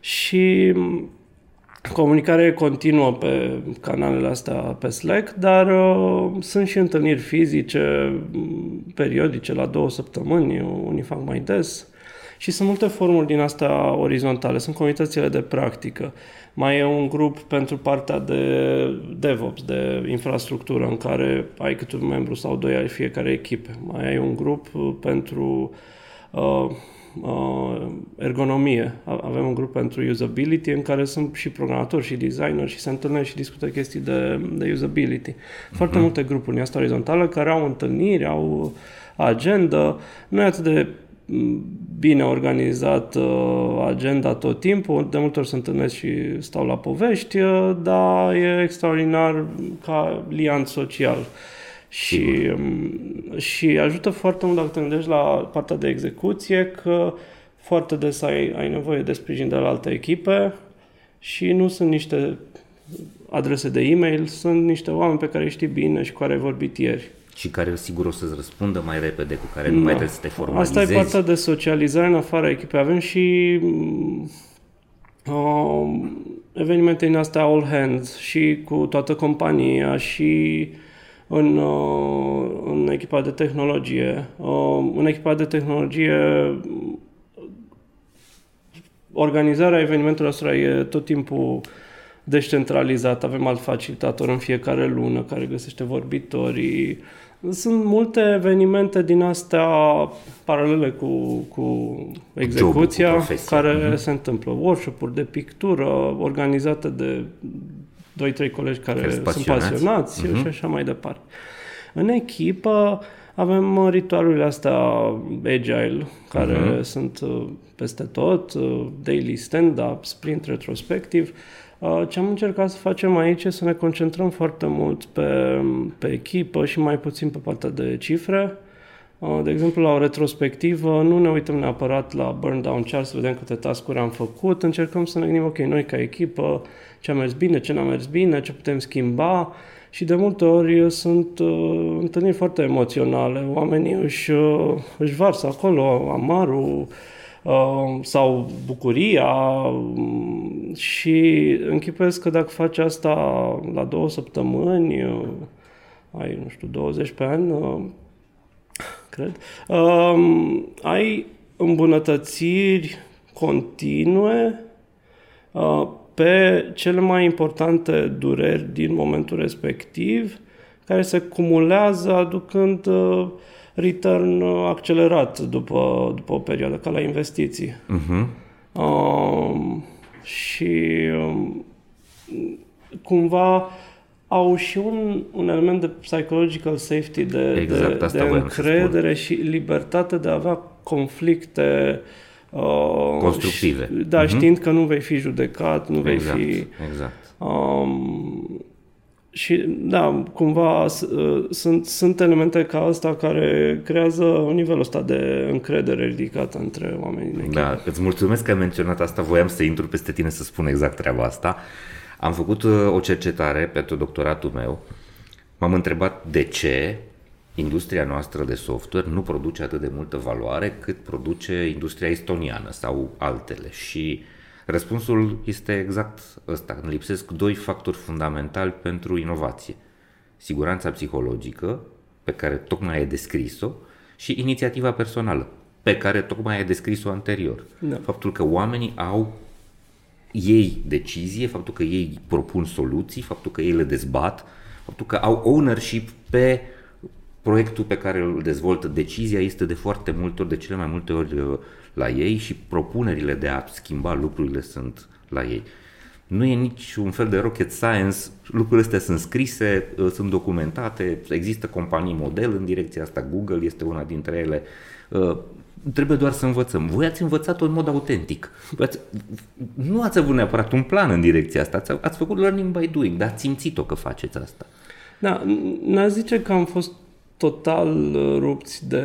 A: Și comunicarea e continuă pe canalele astea pe Slack, dar uh, sunt și întâlniri fizice periodice la două săptămâni, unii fac mai des. Și sunt multe formuli din asta orizontale, sunt comunitățile de practică. Mai e un grup pentru partea de DevOps, de infrastructură, în care ai câte un membru sau doi ai fiecare echipe. Mai ai un grup pentru uh, uh, ergonomie. Avem un grup pentru usability în care sunt și programatori și designer și se întâlnesc și discută chestii de, de usability. Foarte uh-huh. multe grupuri în asta orizontală care au întâlniri, au agenda. Nu e atât de bine organizat uh, agenda tot timpul, de multe ori se întâlnesc și stau la povești, uh, dar e extraordinar ca liant social. Și, um, și ajută foarte mult dacă te gândești la partea de execuție, că foarte des ai, ai nevoie de sprijin de la alte echipe și nu sunt niște adrese de e-mail, sunt niște oameni pe care îi știi bine și cu care ai vorbit ieri
B: și care sigur o să-ți răspundă mai repede, cu care nu da. mai trebuie să te formalizezi.
A: Asta e partea de socializare în afara echipei. Avem și uh, evenimente în astea all hands și cu toată compania și în, uh, în echipa de tehnologie. Uh, în echipa de tehnologie organizarea evenimentelor astea e tot timpul descentralizat. Avem alt facilitator în fiecare lună care găsește vorbitorii, sunt multe evenimente din astea paralele cu, cu execuția cu care uh-huh. se întâmplă. Workshop-uri de pictură organizate de 2-3 colegi care, care sunt pasionați, pasionați uh-huh. și așa mai departe. În echipă avem ritualurile astea agile, care uh-huh. sunt uh, peste tot, uh, daily stand-up, sprint retrospective, Uh, ce am încercat să facem aici e să ne concentrăm foarte mult pe, pe echipă și mai puțin pe partea de cifre. Uh, de exemplu, la o retrospectivă nu ne uităm neapărat la burn down chart să vedem câte task-uri am făcut, încercăm să ne gândim, ok, noi ca echipă, ce a mers bine, ce n-a mers bine, ce putem schimba și de multe ori sunt uh, întâlniri foarte emoționale. Oamenii își, uh, își varsă acolo amarul, Uh, sau bucuria um, și închipuiesc că dacă faci asta la două săptămâni, uh, ai, nu știu, 20 pe an, uh, cred, um, ai îmbunătățiri continue pe cele mai importante dureri din momentul respectiv, care se cumulează aducând uh, return uh, accelerat după, după o perioadă, ca la investiții. Uh-huh. Um, și um, cumva au și un, un element de psychological safety, de, exact, de, de încredere și libertate de a avea conflicte
B: uh, constructive. Și,
A: da, uh-huh. știind că nu vei fi judecat, nu
B: exact,
A: vei fi...
B: Exact.
A: Um, și da, cumva uh, sunt, sunt elemente ca asta care creează un nivel ăsta de încredere ridicată între oamenii în
B: Da, îți mulțumesc că ai menționat asta, voiam să intru peste tine să spun exact treaba asta. Am făcut uh, o cercetare pentru doctoratul meu, m-am întrebat de ce industria noastră de software nu produce atât de multă valoare cât produce industria estoniană sau altele. Și uh, Răspunsul este exact ăsta. Îmi lipsesc doi factori fundamentali pentru inovație. Siguranța psihologică, pe care tocmai ai descris-o, și inițiativa personală, pe care tocmai ai descris-o anterior. Da. Faptul că oamenii au ei decizie, faptul că ei propun soluții, faptul că ei le dezbat, faptul că au ownership pe proiectul pe care îl dezvoltă. Decizia este de foarte multe ori, de cele mai multe ori uh, la ei și propunerile de a schimba lucrurile sunt la ei. Nu e nici un fel de rocket science, lucrurile astea sunt scrise, uh, sunt documentate, există companii model în direcția asta, Google este una dintre ele. Uh, trebuie doar să învățăm. Voi ați învățat-o în mod autentic. Ați, nu ați avut neapărat un plan în direcția asta, ați, ați făcut learning by doing, dar ați simțit-o că faceți asta.
A: Da, n-a zice că am fost total uh, rupți de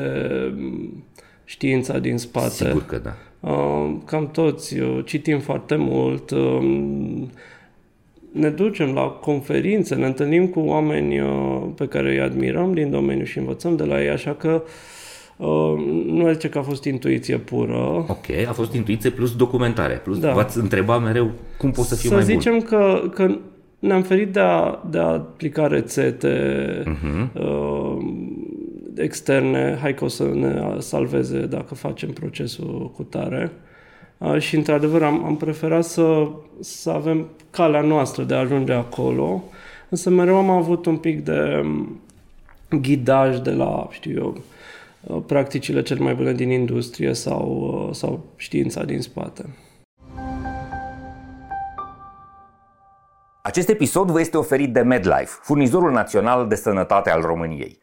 A: știința din spate.
B: Sigur că da.
A: Uh, cam toți uh, citim foarte mult, um, ne ducem la conferințe, ne întâlnim cu oameni pe care îi admirăm din domeniu și învățăm de la ei, așa că nu zice că a fost intuiție pură.
B: Ok, a fost intuiție plus documentare, plus da. v-ați întrebat mereu cum pot să fiu
A: să
B: mai
A: bun. Să zicem că, că ne-am ferit de a, de a aplica rețete uh-huh. uh, externe, hai că o să ne salveze dacă facem procesul cu tare. Uh, și într-adevăr am, am preferat să, să avem calea noastră de a ajunge acolo, însă mereu am avut un pic de um, ghidaj de la, știu eu, uh, practicile cele mai bune din industrie sau, uh, sau știința din spate.
B: Acest episod vă este oferit de MedLife, furnizorul național de sănătate al României.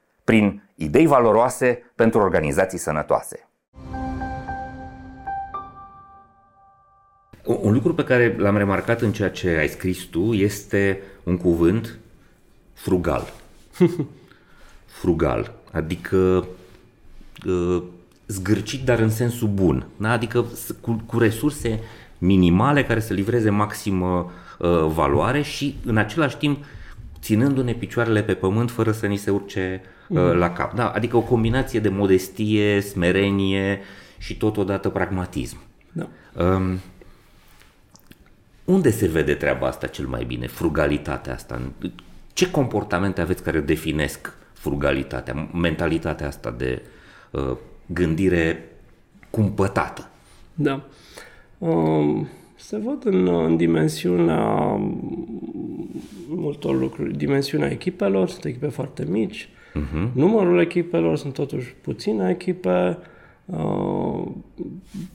B: prin idei valoroase pentru organizații sănătoase. Un lucru pe care l-am remarcat în ceea ce ai scris tu este un cuvânt frugal. frugal, adică uh, zgârcit, dar în sensul bun. Da? Adică cu, cu resurse minimale care să livreze maximă uh, valoare și în același timp ținându-ne picioarele pe pământ fără să ni se urce uh, mm. la cap. Da? Adică o combinație de modestie, smerenie și totodată pragmatism.
A: Da.
B: Um, unde se vede treaba asta cel mai bine, frugalitatea asta? Ce comportamente aveți care definesc frugalitatea, mentalitatea asta de uh, gândire cumpătată?
A: Da. Um, se văd în, în dimensiunea multor lucruri. Dimensiunea echipelor, sunt echipe foarte mici. Uh-huh. Numărul echipelor, sunt totuși puține echipe. Uh,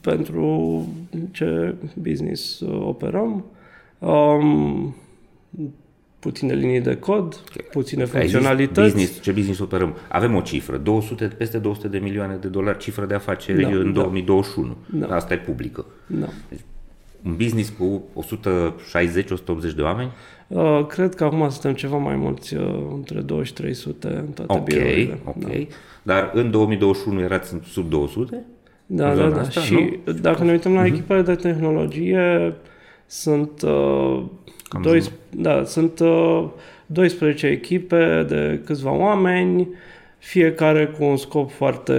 A: pentru ce business operăm. Um, puține linii de cod, puține funcționalități.
B: Business, ce business operăm? Avem o cifră, 200, peste 200 de milioane de dolari cifră de afaceri da, în da. 2021. Da. Asta e publică.
A: Da. Deci,
B: un business cu 160-180 de oameni?
A: Uh, cred că acum suntem ceva mai mulți, uh, între 2 și 300 în toate
B: okay,
A: birourile.
B: Ok, da. Dar în 2021 erați sub 200?
A: Da, da, da. Asta, și nu? dacă ne uităm la uh-huh. echipele de tehnologie, sunt, uh, doi, da, sunt uh, 12 echipe de câțiva oameni, fiecare cu un scop foarte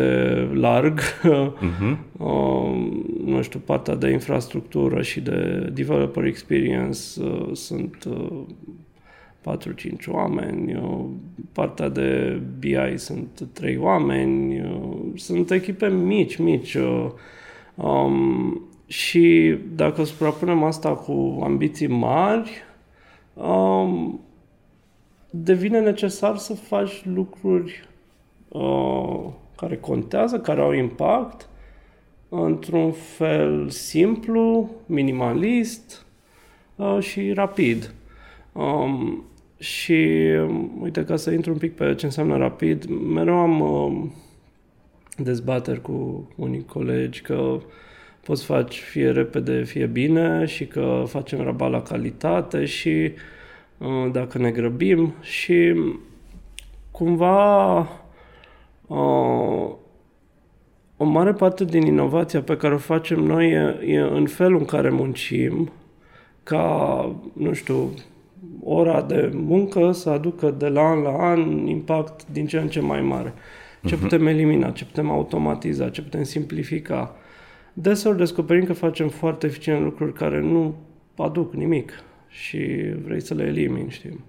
A: larg, uh-huh. uh, nu știu, partea de infrastructură și de developer experience uh, sunt uh, 4-5 oameni, uh, partea de BI sunt 3 oameni, uh, sunt echipe mici, mici. Uh, um, și dacă suprapunem asta cu ambiții mari, um, devine necesar să faci lucruri uh, care contează, care au impact, într-un fel simplu, minimalist uh, și rapid. Um, și, uite, ca să intru un pic pe ce înseamnă rapid, mereu am uh, dezbateri cu unii colegi că poți face fie repede, fie bine și că facem rabat la calitate și uh, dacă ne grăbim și cumva uh, o mare parte din inovația pe care o facem noi e, e în felul în care muncim ca, nu știu, ora de muncă să aducă de la an la an impact din ce în ce mai mare. Ce uh-huh. putem elimina, ce putem automatiza, ce putem simplifica. Deseori descoperim că facem foarte eficient lucruri care nu aduc nimic și vrei să le elimini, știi?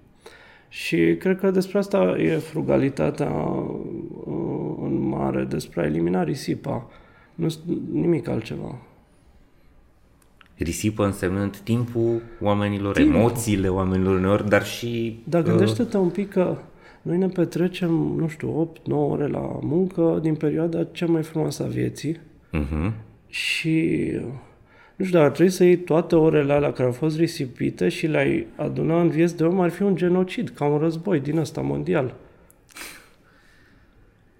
A: Și cred că despre asta e frugalitatea uh, în mare, despre a elimina risipa. Nu nimic altceva.
B: Risipă însemnând timpul oamenilor, timpul. emoțiile oamenilor uneori, dar și...
A: Dar gândește-te un pic că noi ne petrecem, nu știu, 8-9 ore la muncă din perioada cea mai frumoasă a vieții uh-huh. și nu știu, dar ar trebui să iei toate orele alea care au fost risipite și le-ai aduna în vieți de om, ar fi un genocid, ca un război din ăsta mondial.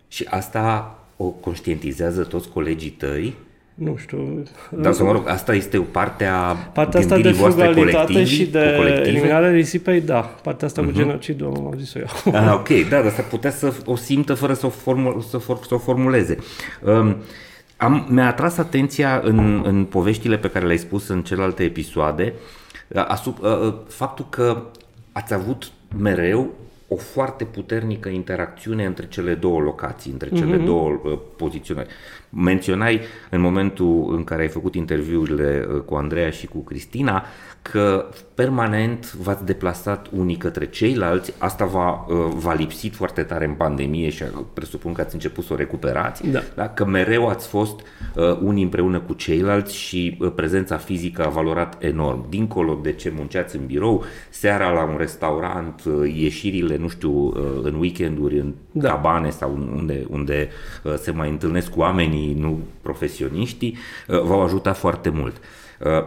B: Și asta o conștientizează toți colegii tăi?
A: Nu știu.
B: Dar să mă rog, asta este o parte a
A: Partea asta de frugalitate și de eliminarea risipei, da. Partea asta uh-huh. cu mhm. genocidul am zis-o eu.
B: Ah, ok, da, dar s-ar putea să o simtă fără să o, formul, să, for, să o formuleze. Um, am, mi-a atras atenția în, în poveștile pe care le-ai spus în celelalte episoade asup, faptul că ați avut mereu o foarte puternică interacțiune între cele două locații, între cele mm-hmm. două uh, poziționări. Menționai în momentul în care ai făcut interviurile uh, cu Andreea și cu Cristina că permanent v-ați deplasat unii către ceilalți, asta v-a, uh, v-a lipsit foarte tare în pandemie și presupun că ați început să o recuperați,
A: da.
B: Da? că mereu ați fost uh, unii împreună cu ceilalți și uh, prezența fizică a valorat enorm. Dincolo de ce munceați în birou, seara la un restaurant, uh, ieșirile, nu știu, uh, în weekenduri, în da. cabane sau unde, unde uh, se mai întâlnesc cu oamenii, nu profesioniștii, uh, v-au ajutat foarte mult. Uh, Uh,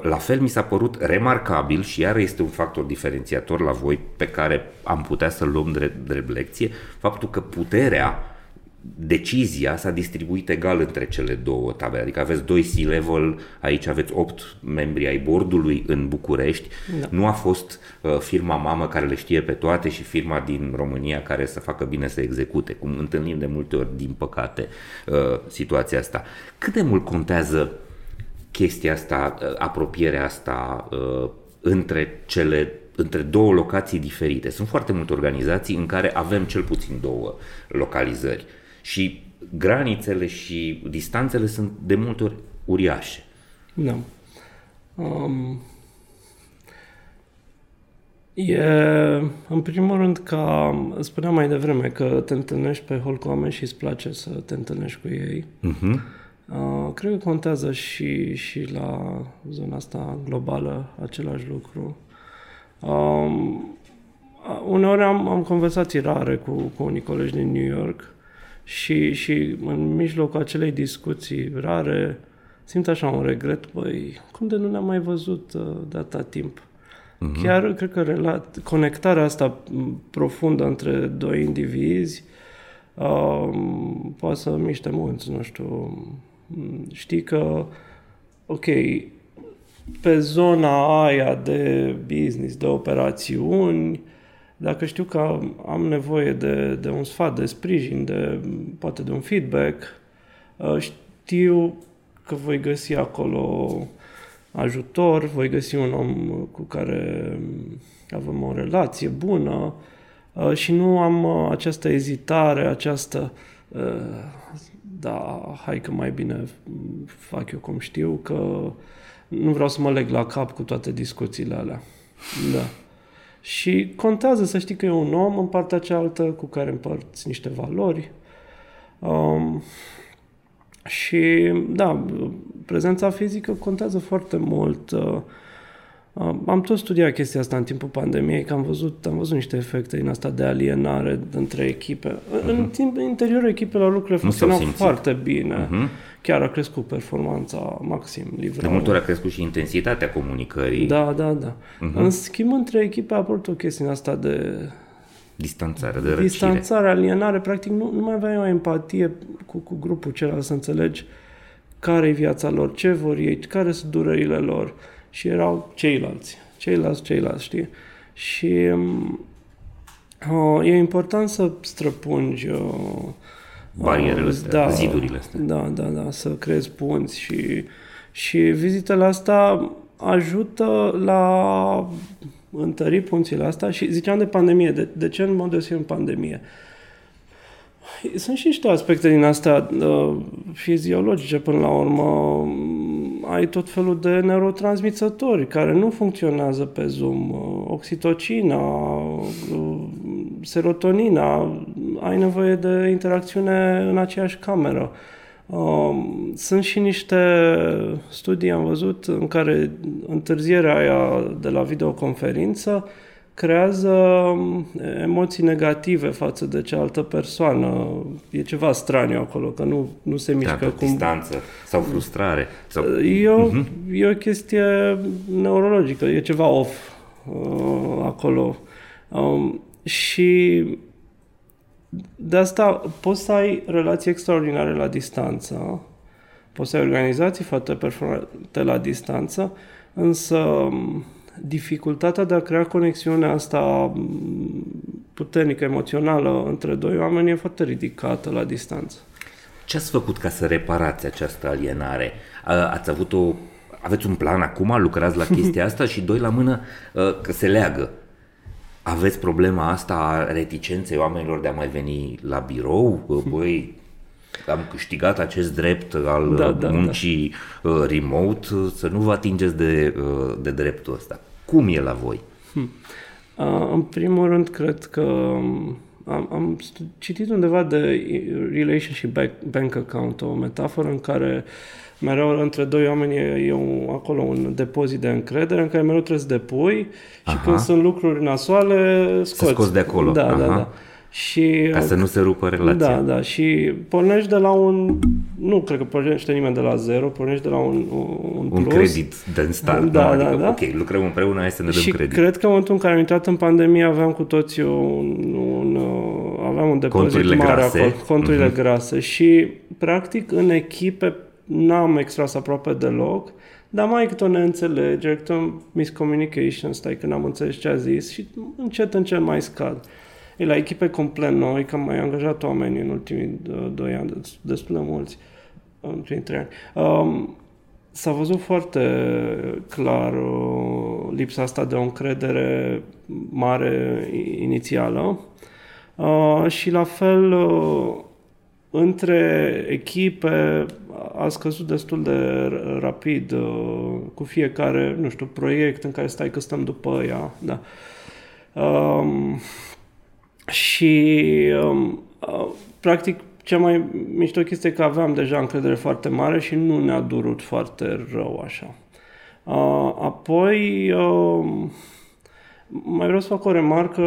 B: la fel mi s-a părut remarcabil și iar este un factor diferențiator la voi pe care am putea să-l luăm drept, drept lecție, faptul că puterea decizia s-a distribuit egal între cele două tabere, adică aveți doi C-level, aici aveți opt membri ai bordului în București, da. nu a fost uh, firma mamă care le știe pe toate și firma din România care să facă bine să execute, cum întâlnim de multe ori, din păcate, uh, situația asta. Cât de mult contează chestia asta, uh, apropierea asta uh, între cele între două locații diferite. Sunt foarte multe organizații în care avem cel puțin două localizări și granițele și distanțele sunt de multe ori uriașe.
A: Da. Um, e, în primul rând, ca spuneam mai devreme, că te întâlnești pe hol cu oameni și îți place să te întâlnești cu ei. Uh-huh. Uh, cred că contează și, și la zona asta globală același lucru. Um, uneori am, am conversații rare cu, cu unii colegi din New York și, și în mijlocul acelei discuții rare simt așa un regret, băi, cum de nu ne-am mai văzut uh, de atâta timp? Uh-huh. Chiar cred că rela- conectarea asta profundă între doi indivizi uh, poate să miște mulți, nu știu, știi că, ok, pe zona aia de business, de operațiuni, dacă știu că am nevoie de, de un sfat, de sprijin, de poate de un feedback, uh, știu că voi găsi acolo ajutor, voi găsi un om cu care avem o relație bună uh, și nu am uh, această ezitare, această da, hai că mai bine fac eu cum știu, că nu vreau să mă leg la cap cu toate discuțiile alea. Da. Și contează să știi că e un om în partea cealaltă cu care împărți niște valori. Um, și, da, prezența fizică contează foarte mult. Uh, am tot studiat chestia asta în timpul pandemiei, că am văzut, am văzut niște efecte din asta de alienare între echipe. Uh-huh. În mhm. timp, în interiorul echipelor lucrurile funcționau foarte bine. Uh-huh. Chiar a crescut performanța maxim.
B: Livrarea. De multe ori a crescut și intensitatea comunicării.
A: Da, da, da. Uh-huh. În schimb, între echipe a apărut o chestie asta de
B: Distanțare, de răcire.
A: Distanțare, alienare, practic nu, nu mai aveai o empatie cu, cu grupul celălalt să înțelegi care e viața lor, ce vor ei, care sunt durerile lor și erau ceilalți, ceilalți, ceilalți, știi? Și uh, e important să străpungi uh,
B: barierele astea, da, zidurile astea.
A: Da, da, da, să creezi punți și, și vizitele astea ajută la întări punțile astea și ziceam de pandemie. De, de ce în mod deosebit în pandemie? Sunt și niște aspecte din astea uh, fiziologice până la urmă ai tot felul de neurotransmițători care nu funcționează pe Zoom. Oxitocina, serotonina, ai nevoie de interacțiune în aceeași cameră. Um, sunt și niște studii, am văzut, în care întârzierea aia de la videoconferință creează um, emoții negative față de cealaltă persoană. E ceva straniu acolo, că nu, nu se mișcă
B: da, cum... distanță sau frustrare. Sau...
A: E, o, uh-huh. e o chestie neurologică, e ceva off uh, acolo. Um, și de asta poți să ai relații extraordinare la distanță, poți să ai organizații foarte performante la distanță, însă um, dificultatea de a crea conexiunea asta puternică, emoțională între doi oameni e foarte ridicată la distanță.
B: Ce ați făcut ca să reparați această alienare? Ați avut o, aveți un plan acum, lucrați la chestia asta și doi la mână că se leagă. Aveți problema asta a reticenței oamenilor de a mai veni la birou? Băi, am câștigat acest drept al da, da, muncii da. remote, să nu vă atingeți de, de dreptul ăsta. Cum e la voi? Hmm.
A: În primul rând, cred că am, am citit undeva de relationship bank, bank account, o metaforă în care mereu între doi oameni e, e un, acolo un depozit de încredere în care mereu trebuie să depui Aha. și când sunt lucruri nasoale, scoți. Să
B: scoți de acolo.
A: Da, da Aha. da, da.
B: Și, Ca să nu se rupă relația.
A: Da, da. Și pornești de la un... Nu cred că pornește nimeni de la zero, pornești de la un, un,
B: un plus. credit de start. Da, nu? da, adică, da. Ok, lucrăm împreună, hai să ne dăm
A: și
B: credit.
A: cred că în momentul în care am intrat în pandemie aveam cu toții un, un, uh, aveam un depozit
B: conturile
A: mare
B: grase.
A: acolo, conturile uh-huh. grase și practic în echipe n-am extras aproape deloc, dar mai câte o neînțelegere, câte o miscommunication, stai că n-am înțeles ce a zis și încet, încet mai scad. E la echipe complet noi, că am mai angajat oameni în ultimii doi ani, destul de mulți, în ultimii trei ani. Um, s-a văzut foarte clar uh, lipsa asta de o încredere mare inițială uh, și la fel uh, între echipe a scăzut destul de rapid uh, cu fiecare, nu știu, proiect în care stai că stăm după ea. Da. Um, și um, uh, practic cea mai mișto chestie e că aveam deja încredere foarte mare și nu ne-a durut foarte rău așa. Uh, apoi uh, mai vreau să fac o remarcă.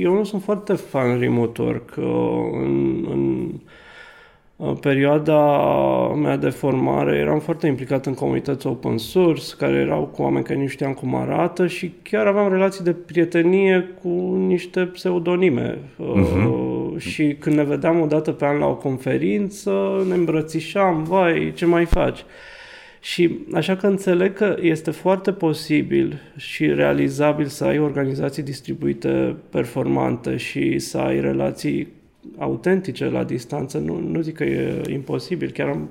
A: Eu nu sunt foarte fan remote work. Uh, în, în perioada mea de formare eram foarte implicat în comunități open source, care erau cu oameni care nu știam cum arată și chiar aveam relații de prietenie cu niște pseudonime. Uh-huh. Și când ne vedeam o dată pe an la o conferință, ne îmbrățișam, vai, ce mai faci? Și așa că înțeleg că este foarte posibil și realizabil să ai organizații distribuite performante și să ai relații autentice la distanță. Nu, nu zic că e imposibil, chiar am,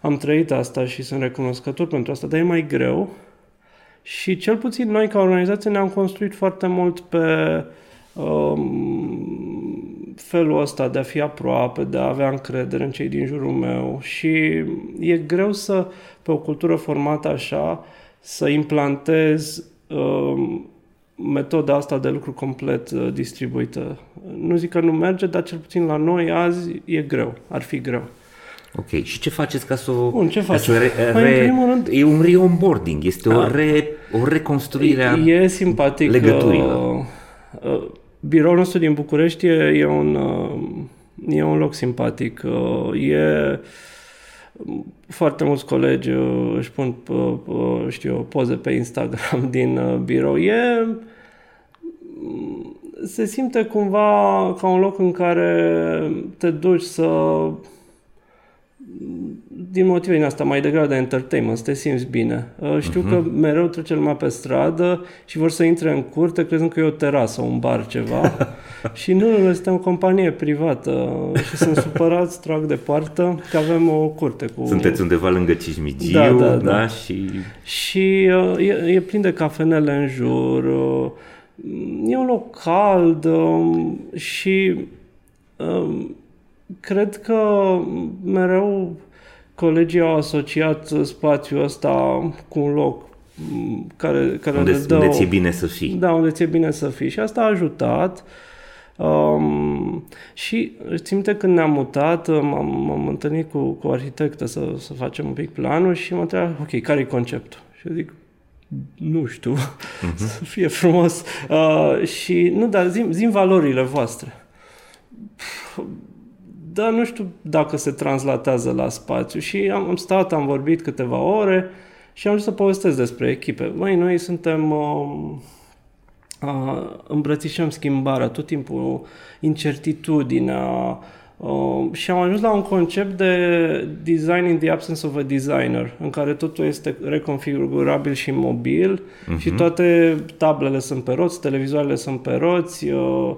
A: am trăit asta și sunt recunoscător pentru asta, dar e mai greu. Și cel puțin noi ca organizație ne-am construit foarte mult pe um, felul ăsta de a fi aproape, de a avea încredere în cei din jurul meu și e greu să, pe o cultură formată așa, să implantez um, metoda asta de lucru complet uh, distribuită. Nu zic că nu merge, dar cel puțin la noi azi e greu, ar fi greu.
B: Ok, și ce faceți ca să o...
A: Bun, ce faci? Re,
B: re, în primul rând... E un re-onboarding, este o, re, o reconstruire a
A: E simpatic.
B: Legăturilor.
A: Uh, uh, biroul nostru din București e, e, un, uh, e un loc simpatic. Uh, e foarte mulți colegi uh, își pun, uh, uh, știu, poze pe Instagram din birou. E, se simte cumva ca un loc în care te duci să din motive din asta, mai degrabă de entertainment, să te simți bine. Știu uh-huh. că mereu trece lumea pe stradă și vor să intre în curte crezând că e o terasă, un bar, ceva. și nu, nu, suntem o companie privată și sunt supărați, trag de poartă, că avem o curte cu...
B: Sunteți undeva lângă Cismigiu, da, da, da. da și...
A: Și uh, e, e plin de cafenele în jur, uh, e un loc cald uh, și uh, cred că mereu colegii au asociat spațiul ăsta cu un loc care, care
B: unde, dă... Unde ți-e bine să fii.
A: Da, unde ți-e bine să fii. Și asta a ajutat. Um, și țin minte când ne-am mutat, m-am, m-am întâlnit cu, cu arhitectă să, să facem un pic planul și mă întreba, ok, care e conceptul? Și eu zic, nu știu, uh-huh. să fie frumos. Uh, și, nu, dar zim, zim valorile voastre. Dar nu știu dacă se translatează la spațiu. Și am, am stat, am vorbit câteva ore și am vrut să povestesc despre echipe. Măi, noi suntem... Uh, uh, îmbrățișăm schimbarea, tot timpul incertitudinea uh, și am ajuns la un concept de design in the absence of a designer, în care totul este reconfigurabil și mobil uh-huh. și toate tablele sunt pe roți, televizoarele sunt pe roți, uh, uh,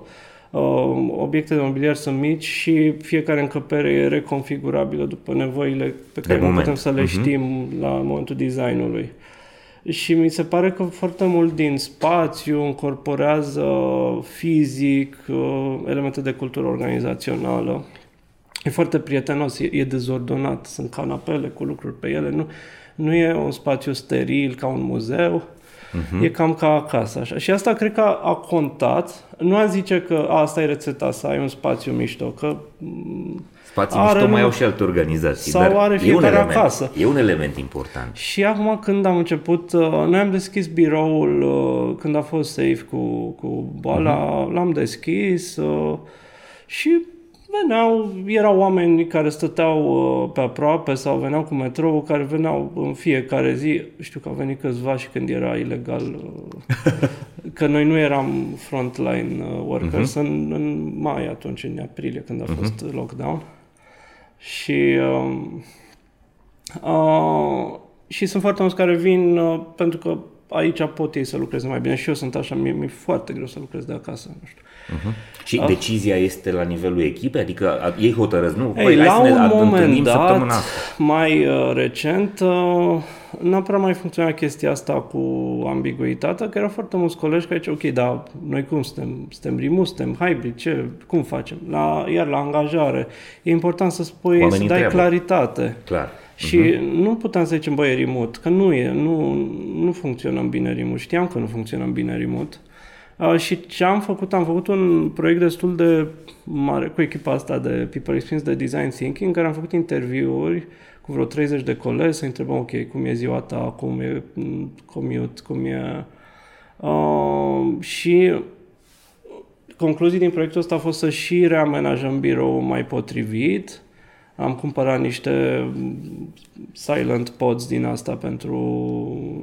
A: obiectele de mobiliar sunt mici și fiecare încăpere e reconfigurabilă după nevoile pe care nu putem să le uh-huh. știm la momentul designului. Și mi se pare că foarte mult din spațiu încorporează fizic uh, elemente de cultură organizațională. E foarte prietenos, e, e dezordonat, sunt canapele cu lucruri pe ele, nu, nu e un spațiu steril ca un muzeu, uh-huh. e cam ca acasă. Așa. Și asta cred că a, a contat. Nu a zice că a, asta e rețeta să ai un spațiu mișto, că
B: Spații are mișto mai au și alte organizații,
A: sau
B: dar
A: are
B: e un,
A: fiecare
B: element,
A: acasă.
B: e un element important.
A: Și acum când am început, uh, noi am deschis biroul uh, când a fost safe cu, cu boala, uh-huh. l-am deschis uh, și veneau, erau oameni care stăteau uh, pe aproape sau veneau cu metrou, care veneau în fiecare zi. Știu că au venit câțiva și când era ilegal, uh, că noi nu eram frontline uh, workers uh-huh. în, în mai atunci, în aprilie, când a fost uh-huh. lockdown. Și um, uh, și sunt foarte mulți care vin uh, pentru că aici pot ei să lucreze mai bine și eu sunt așa, mie mi-e foarte greu să lucrez de acasă, nu știu.
B: Uh-huh. Și uh. decizia este la nivelul echipei? Adică ei hotărăsc, nu?
A: Ei, păi, la un
B: ne
A: moment dat,
B: săptămâna
A: mai uh, recent, uh, n-a prea mai funcționat chestia asta cu ambiguitatea, că erau foarte mulți colegi care ziceau, ok, dar noi cum suntem? Suntem remote, suntem hybrid, ce, cum facem? La, iar la angajare, e important să spui,
B: Oamenii
A: să dai
B: întreabă.
A: claritate.
B: Clar.
A: Și uh-huh. nu puteam să zicem, băi, e remote, că nu e, nu, nu funcționăm bine remote. Știam că nu funcționăm bine remote. Uh, și ce am făcut? Am făcut un proiect destul de mare cu echipa asta de People Experience de Design Thinking, în care am făcut interviuri cu vreo 30 de colegi să întrebăm, ok, cum e ziua ta, cum e mm, commute, cum e... Uh, și concluzii din proiectul ăsta a fost să și reamenajăm birou mai potrivit, am cumpărat niște silent pods din asta pentru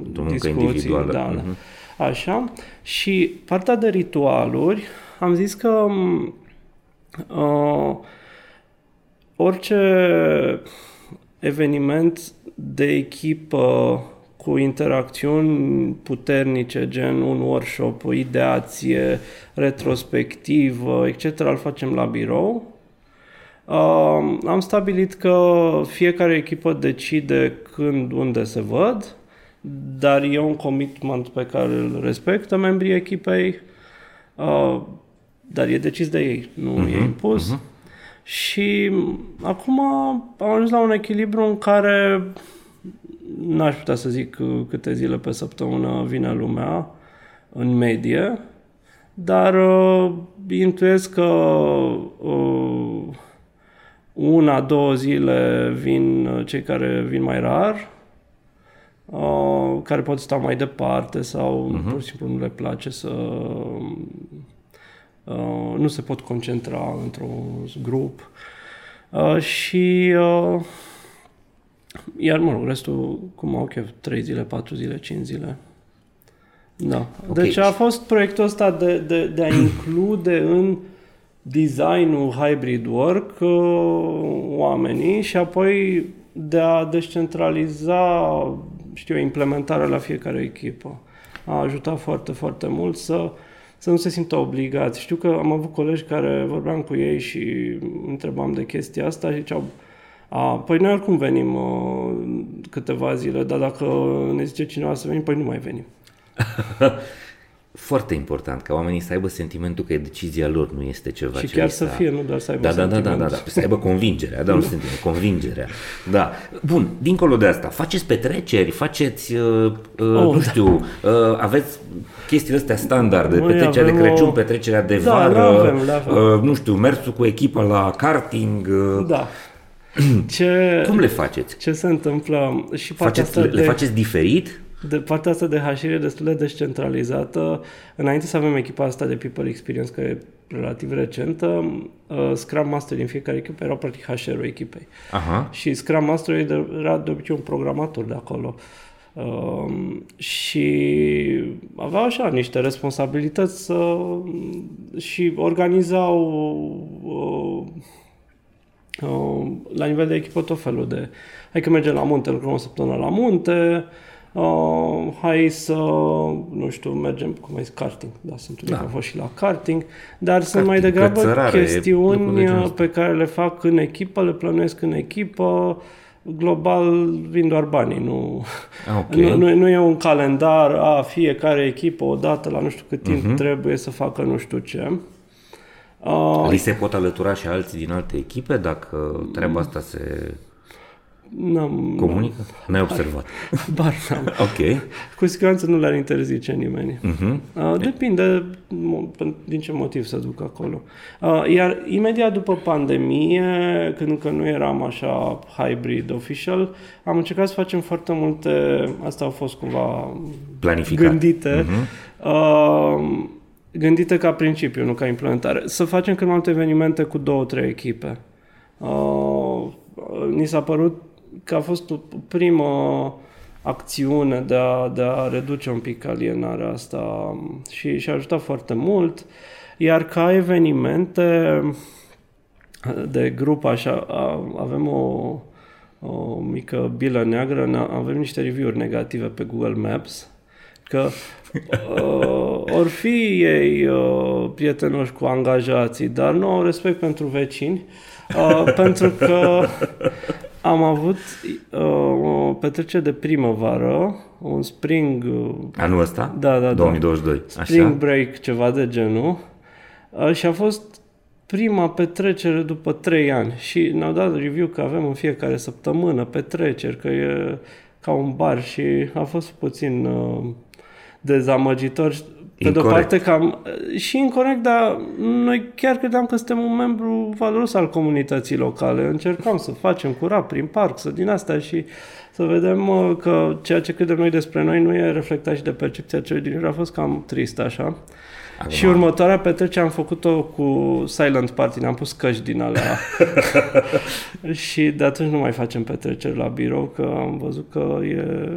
B: Pentru muncă
A: discuții.
B: individuală.
A: Da, da.
B: Mhm.
A: Așa. Și partea de ritualuri, am zis că uh, orice eveniment de echipă cu interacțiuni puternice, gen un workshop, o ideație, retrospectivă, etc., îl facem la birou. Uh, am stabilit că fiecare echipă decide când, unde se văd, dar e un commitment pe care îl respectă membrii echipei, uh, dar e decis de ei, nu uh-huh, e impus. Uh-huh. Și acum am ajuns la un echilibru în care n-aș putea să zic câte zile pe săptămână vine lumea în medie, dar uh, intuiesc că uh, una, două zile vin uh, cei care vin mai rar, uh, care pot sta mai departe sau uh-huh. pur și simplu nu le place să... Uh, nu se pot concentra într-un grup. Uh, și... Uh, iar, mă rog, restul, cum au chef, 3 zile, 4 zile, 5 zile. Da.
B: Ok.
A: Deci a fost proiectul ăsta de, de, de a include în designul hybrid work uh, oamenii și apoi de a descentraliza, știu, eu, implementarea la fiecare echipă. A ajutat foarte, foarte mult să, să nu se simtă obligați. Știu că am avut colegi care vorbeam cu ei și întrebam de chestia asta și ziceau, a, păi noi oricum venim uh, câteva zile, dar dacă ne zice cineva să venim, păi nu mai venim.
B: Foarte important ca oamenii să aibă sentimentul că e decizia lor, nu este ceva
A: și
B: ce
A: chiar
B: li
A: să
B: s-a-
A: fie, nu doar să aibă
B: da, da, da, da,
A: sentiment.
B: da, da, să aibă convingerea, da, nu sentiment, convingerea. Da. Bun, dincolo de asta, faceți petreceri, faceți, uh, uh,
A: Oh,
B: nu
A: da.
B: știu, uh, aveți chestiile astea standarde,
A: Noi
B: petrecerea de
A: avem
B: Crăciun,
A: o-
B: petrecerea de
A: Da,
B: vară,
A: le-avem, le-avem.
B: uh, nu știu, mersul cu echipa la karting, uh,
A: Da. Ce,
B: cum le faceți?
A: ce se întâmplă și partea
B: Faceți,
A: asta
B: le, le
A: de,
B: faceți diferit?
A: De partea asta de HR e destul de descentralizată. Înainte să avem echipa asta de People Experience, care e relativ recentă, uh, Scrum Master din fiecare echipă erau practic HR-ul echipei.
B: Aha.
A: Și Scrum Master era de obicei un programator de acolo. Um, și aveau așa niște responsabilități uh, și organizau uh, uh, la nivel de echipă tot felul de hai că mergem la munte, lucrăm o săptămână la munte, uh, hai să, nu știu, mergem, cum ai zis, karting, da, sunt unii
B: Da.
A: care au fost și la karting, dar sunt
B: Karting,
A: mai degrabă
B: cățărare, lucruri de
A: chestiuni
B: genul
A: uh,
B: ăsta.
A: pe care le fac în echipă, le plănuiesc în echipă, global vin doar banii, nu,
B: Ah, ok.
A: nu, nu, nu e un calendar, a, fiecare echipă odată la nu știu cât timp
B: Mhm.
A: trebuie să facă nu știu ce. Uh,
B: Li se pot alătura și alții din alte echipe dacă treaba asta se
A: n-am,
B: comunică? N-ai observat.
A: bar n-am.
B: Ok.
A: Cu siguranță nu le-ar interzice nimeni.
B: Mhm.
A: Uh, depinde mo- din ce motiv să duc acolo. Uh, iar imediat după pandemie, când încă nu eram așa hybrid official, am încercat să facem foarte multe, asta au fost cumva
B: Planificat.
A: gândite, uh, gândite ca principiu, nu ca implementare. Să facem cât mai multe evenimente cu două, trei echipe. Uh, ni s-a părut că a fost o primă acțiune de a, de a reduce un pic alienarea asta și, și a ajutat foarte mult. Iar ca evenimente de grup, așa, a- avem o, o mică bilă neagră, ne- avem niște review-uri negative pe Google Maps, că uh, or fi ei uh, prietenoși cu angajații, dar nu au respect pentru vecini, uh, pentru că am avut uh, o petrecere de primăvară, un spring, uh,
B: Anul ăsta?
A: da, da, da,
B: 2022.
A: spring
B: Așa?
A: break, ceva de genul, uh, și a fost prima petrecere după trei ani și ne-au dat review că avem în fiecare săptămână petreceri, că e ca un bar și a fost puțin uh, dezamăgitor. Pe de-o
B: Incorect.
A: parte cam și incorrect, dar noi chiar credeam că suntem un membru valoros al comunității locale. Încercam să facem curat prin parc, să din asta și să vedem uh, că ceea ce credem noi despre noi nu e reflectat și de percepția celui din jur. A fost cam trist așa.
B: Acum,
A: Și următoarea petrecere am făcut-o cu Silent Party, ne-am pus căști din alea. și de atunci nu mai facem petreceri la birou, că am văzut că e...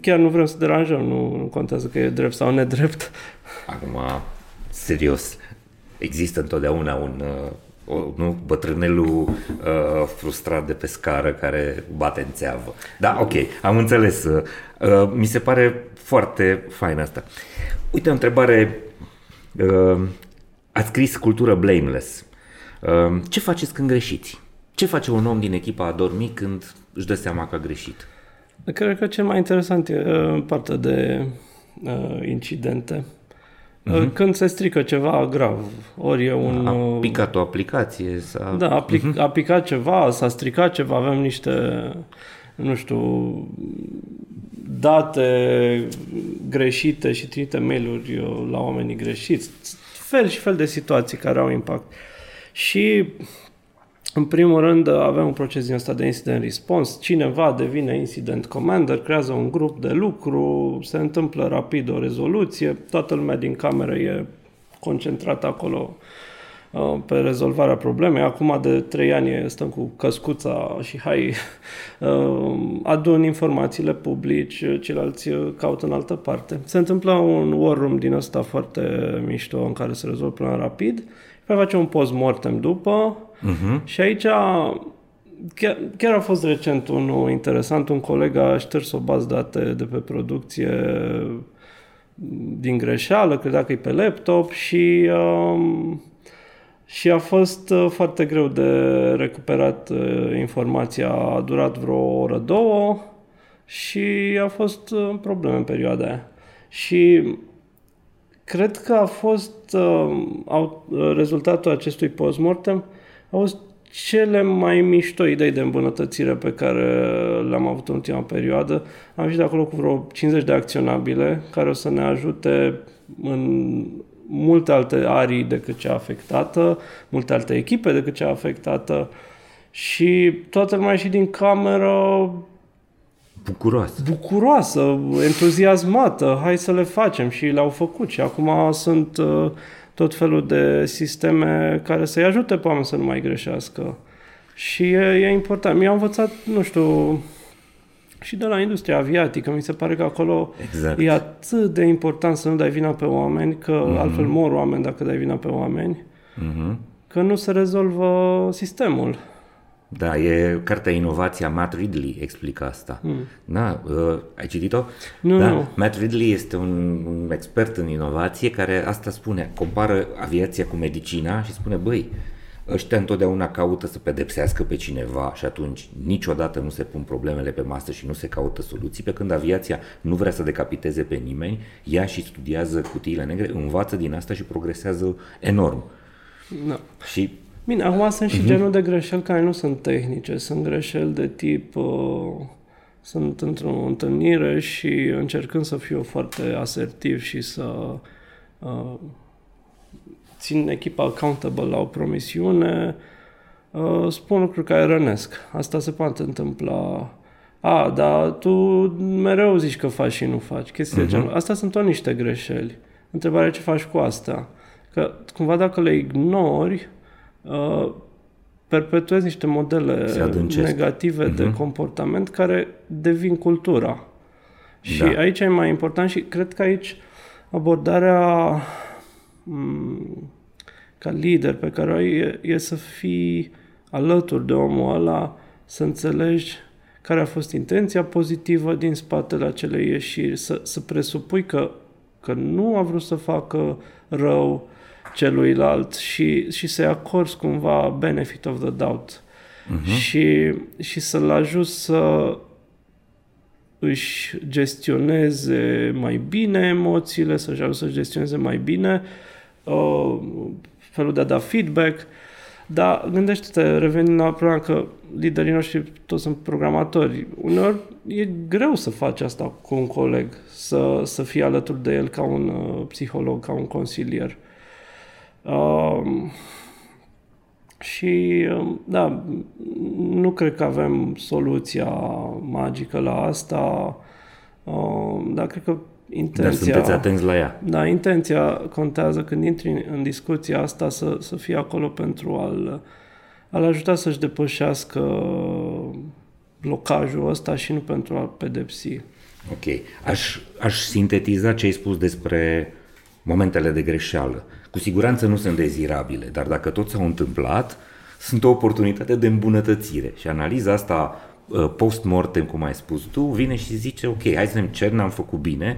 A: Chiar nu vrem să deranjăm, nu, nu contează că e drept sau nedrept.
B: Acum, serios, există întotdeauna un, uh, o, nu, bătrânelul uh, frustrat de pe scară care bate în țeavă. Da, ok, am înțeles. Uh, uh, mi se pare foarte fain asta. Uite, o întrebare. Uh, ați scris cultură blameless. Uh, ce faceți când greșiți? Ce face un om din echipa a dormi când își dă seama că a greșit?
A: Cred că cel mai interesant e uh, partea de uh, incidente. Uh, Când se strică ceva grav, ori e un...
B: A
A: uh,
B: picat o aplicație? S-a...
A: Da, a, plic, a picat ceva, s-a stricat ceva, avem niște, nu știu, date greșite și trimite mail-uri uh, la oamenii greșiți. Fel și fel de situații care au impact. Și în primul rând avem un proces din ăsta de incident response. Cineva devine incident commander, creează un grup de lucru, se întâmplă rapid o rezoluție, toată lumea din cameră e concentrată acolo uh, pe rezolvarea problemei. Acum de trei ani stăm cu căscuța și hai uh, adun informațiile publici, ceilalți caută în altă parte. Se întâmplă un war room din ăsta foarte mișto în care se rezolvă problema rapid. Mai facem un post-mortem după
B: Uh-huh.
A: și aici chiar, chiar a fost recent unul interesant, un coleg a șters o bază date de pe producție din greșeală, credea că e pe laptop și, um, și a fost uh, foarte greu de recuperat uh, informația. A durat vreo oră, două și a fost uh, probleme în perioada aia. Și cred că a fost uh, au, uh, rezultatul acestui postmortem au fost cele mai mișto idei de îmbunătățire pe care le-am avut în ultima perioadă. Am venit de acolo cu vreo 50 de acționabile care o să ne ajute în multe alte arii decât cea afectată, multe alte echipe decât cea afectată și toată lumea și din cameră
B: Bucuroasă.
A: bucuroasă, entuziasmată, hai să le facem și le-au făcut și acum sunt uh, tot felul de sisteme care să-i ajute pe oameni să nu mai greșească. Și e, e important. Mi-a învățat, nu știu, și de la industria aviatică, mi se pare că acolo
B: Exact.
A: e atât de important să nu dai vina pe oameni, că mm-hmm. altfel mor oameni dacă dai vina pe oameni,
B: Uh-huh.
A: că nu se rezolvă sistemul.
B: Da, e cartea Inovația, Matt Ridley explică asta. Mm. Da, uh, ai citit-o?
A: Nu,
B: da?
A: nu.
B: Matt Ridley este un, un expert în inovație care asta spune, compară aviația cu medicina și spune, băi, ăștia întotdeauna caută să pedepsească pe cineva și atunci niciodată nu se pun problemele pe masă și nu se caută soluții, pe când aviația nu vrea să decapiteze pe nimeni, ea și studiază cutiile negre, învață din asta și progresează enorm.
A: Da.
B: Și
A: Bine, acum sunt și uh-huh. genul de greșeli care nu sunt tehnice, sunt greșeli de tip uh, sunt într-o întâlnire și încercând să fiu foarte asertiv și să uh, țin echipa accountable la o promisiune, uh, spun lucruri care rănesc. Asta se poate întâmpla. A, dar tu mereu zici că faci și nu faci. Chestii uh-huh. de genul. Astea sunt tot niște greșeli. Întrebarea ce faci cu asta? Că cumva dacă le ignori, uh, perpetuezi niște modele negative uh-huh. de mhm. comportament care devin cultura. Și da. aici e mai important și cred că aici abordarea m- ca lider pe care o ai e, e să fii alături de omul ăla, să înțelegi care a fost intenția pozitivă din spatele acelei ieșiri, să, să presupui că, că nu a vrut să facă rău, celuilalt și, și să-i acorzi cumva benefit of the doubt uh-huh. și, și să-l ajut să își gestioneze mai bine emoțiile, să-și ajut să-și gestioneze mai bine uh, felul de a da feedback. Dar gândește-te, revenind la problema că liderii noștri toți sunt programatori. Uneori e greu să faci asta cu un coleg, să, să fii alături de el ca un uh, psiholog, ca un consilier. Uh, Uh, și, um, da, nu cred că avem soluția magică la asta, uh, dar cred că intenția... Dar
B: sunteți atenți la ea.
A: Da, intenția contează când intri în discuția asta să, să fie acolo pentru a-l, a-l ajuta să-și depășească blocajul ăsta și nu pentru a-l pedepsi.
B: Ok. Aș, aș sintetiza ce ai spus despre momentele de greșeală. Cu siguranță nu sunt dezirabile, dar dacă tot s-au întâmplat, sunt o oportunitate de îmbunătățire. Și analiza asta uh, post-mortem, cum ai spus tu, vine și zice, ok, hai să ne cer, n-am făcut bine,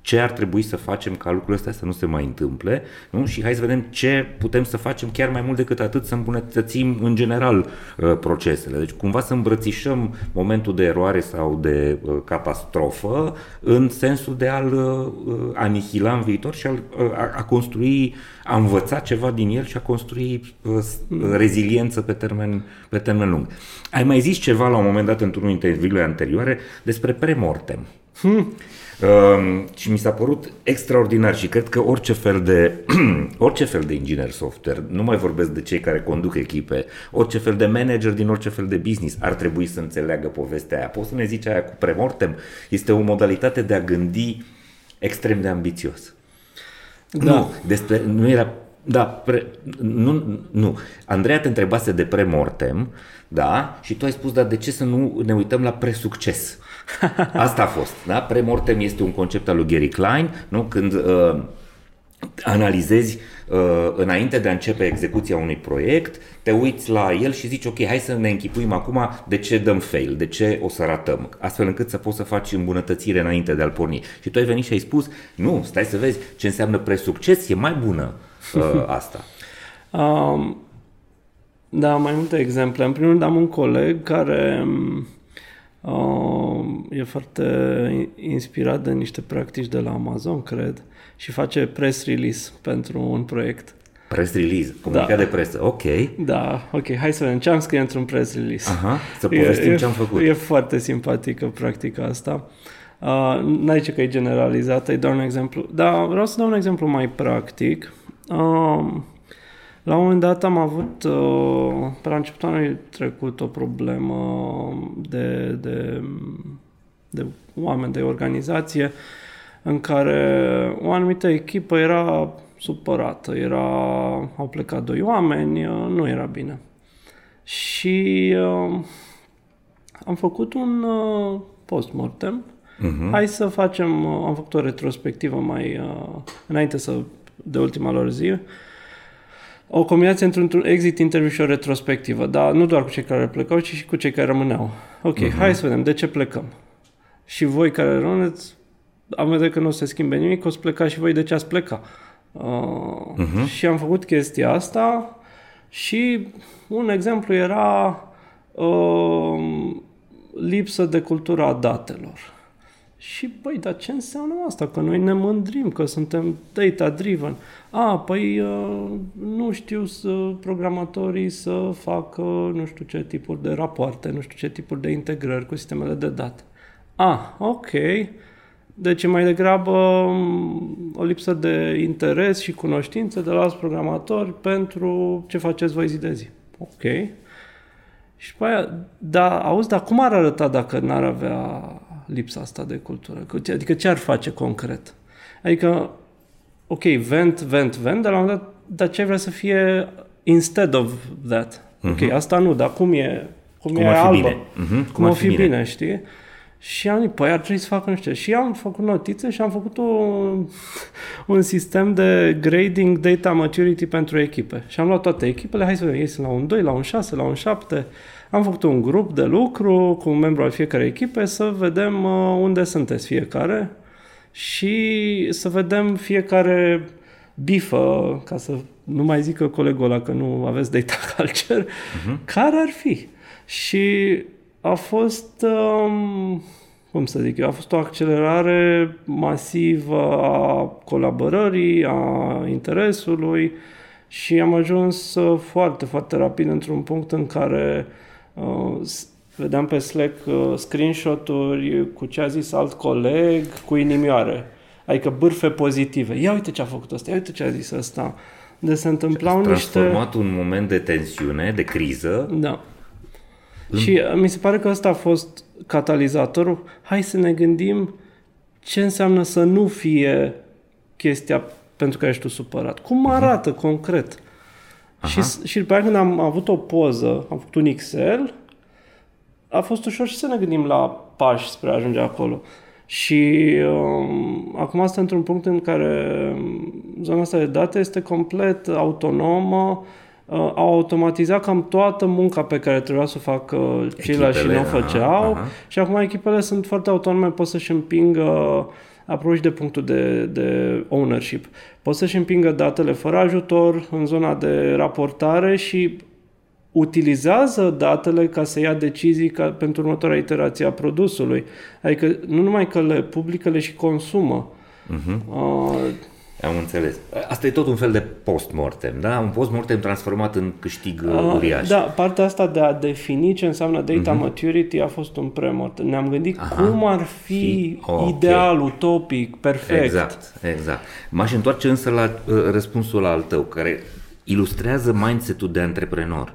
B: ce ar trebui să facem ca lucrurile astea să nu se mai întâmple nu? și hai să vedem ce putem să facem chiar mai mult decât atât să îmbunătățim în general uh, procesele. Deci cumva să îmbrățișăm momentul de eroare sau de uh, catastrofă în sensul de a-l uh, anihila în viitor și a, a, a construi, a învăța ceva din el și a construi reziliență pe termen, pe termen lung. Ai mai zis ceva la un moment dat într-unul dintre interviurile anterioare despre premortem. Hmm. Uh, și mi s-a părut extraordinar și cred că orice fel de orice fel de inginer software, nu mai vorbesc de cei care conduc echipe, orice fel de manager din orice fel de business ar trebui să înțeleagă povestea aia. Poți să ne zici aia cu premortem? Este o modalitate de a gândi extrem de ambițios. Da. Nu, despre, nu era da, pre, nu, nu. Andreea te întrebase de premortem, da, și tu ai spus, dar de ce să nu ne uităm la presucces? Asta a fost. Da? Premortem este un concept al lui Gary Klein, nu? când uh, analizezi uh, înainte de a începe execuția unui proiect, te uiți la el și zici, ok, hai să ne închipuim acum de ce dăm fail, de ce o să ratăm, astfel încât să poți să faci îmbunătățire înainte de a-l porni. Și tu ai venit și ai spus, nu, stai să vezi ce înseamnă presucces, e mai bună uh, asta.
A: Um, da, mai multe exemple. În primul rând am un coleg care uh, e foarte inspirat de niște practici de la Amazon, cred, și face press release pentru un proiect.
B: Press release, comunicat da. de presă, ok.
A: Da, ok, hai să vedem ce am scris într-un press release.
B: Aha, să povestim
A: e,
B: ce am făcut.
A: E foarte simpatică practica asta. Uh, n-ai ce că e generalizată, e doar un exemplu. Dar vreau să dau un exemplu mai practic. Uh, la un moment dat am avut, uh, pe la începutul anului trecut, o problemă de, de, de oameni, de organizație, în care o anumită echipă era supărată, era, au plecat doi oameni, uh, nu era bine. Și uh, am făcut un uh, post-mortem. Uh-huh. Hai să facem, uh, am făcut o retrospectivă mai uh, înainte să, de ultima lor zi, o combinație între un exit interview și o retrospectivă, dar nu doar cu cei care plecau, ci și cu cei care rămâneau. Ok, uh-huh. hai să vedem de ce plecăm. Și voi care rămâneți, am vedere că nu se schimbe nimic, o să plecați și voi de ce ați pleca. Uh, uh-huh. Și am făcut chestia asta Și un exemplu era uh, lipsă de cultura a datelor. Și, băi, dar ce înseamnă asta? Că noi ne mândrim că suntem data-driven. A, păi, uh, nu știu să programatorii să facă nu știu ce tipuri de rapoarte, nu știu ce tipuri de integrări cu sistemele de date. A, ok. Deci e mai degrabă um, o lipsă de interes și cunoștință de la alți programatori pentru ce faceți voi zi de zi. Ok. Și pe aia, da, auzi, dar cum ar arăta dacă n-ar avea lipsa asta de cultură? Adică ce ar face concret? Adică, ok, vent, vent, vent, dar la un moment dat, dar ce vrea să fie instead of that? Uh-huh. Ok, mhm. asta nu, dar cum e, cum, cum e albă? Bine. Uh-huh. Cum, cum ar fi bine, bine știi? Și am zis, păi ar trebui să facă nu știu. Și am făcut notițe și am făcut un, un sistem de grading data maturity pentru echipe. Și am luat toate echipele, hai să vedem, ei sunt la un 2, la un 6, la un 7. Am făcut un grup de lucru cu un membru al fiecare echipe să vedem uh, unde sunteți fiecare și să vedem fiecare bifă, ca să nu mai zică colegul ăla că nu aveți data culture, uh-huh. care ar fi. Și a fost, um, cum să zic eu, a fost o accelerare masivă a colaborării, a interesului și am ajuns uh, foarte, foarte rapid într-un punct în care uh, vedeam pe Slack uh, screenshot-uri cu ce a zis alt coleg, cu inimioare. Adică bârfe pozitive. Ia uite ce a făcut ăsta, ia uite ce a zis ăsta. De se întâmplau niște...
B: transformat un moment de tensiune, de criză,
A: da. Și uh, mi se pare că ăsta a fost catalizatorul. Hai să ne gândim ce înseamnă să nu fie chestia pentru care ești tu supărat. Cum mhm. arată uh-huh. concret? Și, și după aceea când am avut o poză, am făcut un Excel, a fost ușor și să ne gândim la pași spre a ajunge acolo. Și um, acum asta într-un punct în care um, zona asta de date este complet autonomă, uh, au automatizat cam toată munca pe care trebuia să o facă ceilalți și nu o făceau aha. și acum echipele sunt foarte autonome, pot să-și împingă apropo de punctul de, de ownership. Pot să-și împingă datele fără ajutor în zona de raportare și utilizează datele ca să ia decizii ca, pentru următoarea iterație a produsului. Adică nu numai că le publică, le și consumă. Uh-huh. Uh,
B: am înțeles. Asta e tot un fel de post-mortem, da? Un post-mortem transformat în câștig uh, uriaș.
A: Da, partea asta de a defini ce înseamnă data uh-huh. maturity a fost un pre-mortem. Ne-am gândit Aha. cum ar fi okay. ideal, utopic, perfect.
B: Exact, exact. M-aș întoarce însă la uh, răspunsul al tău, care ilustrează mindset-ul de antreprenor.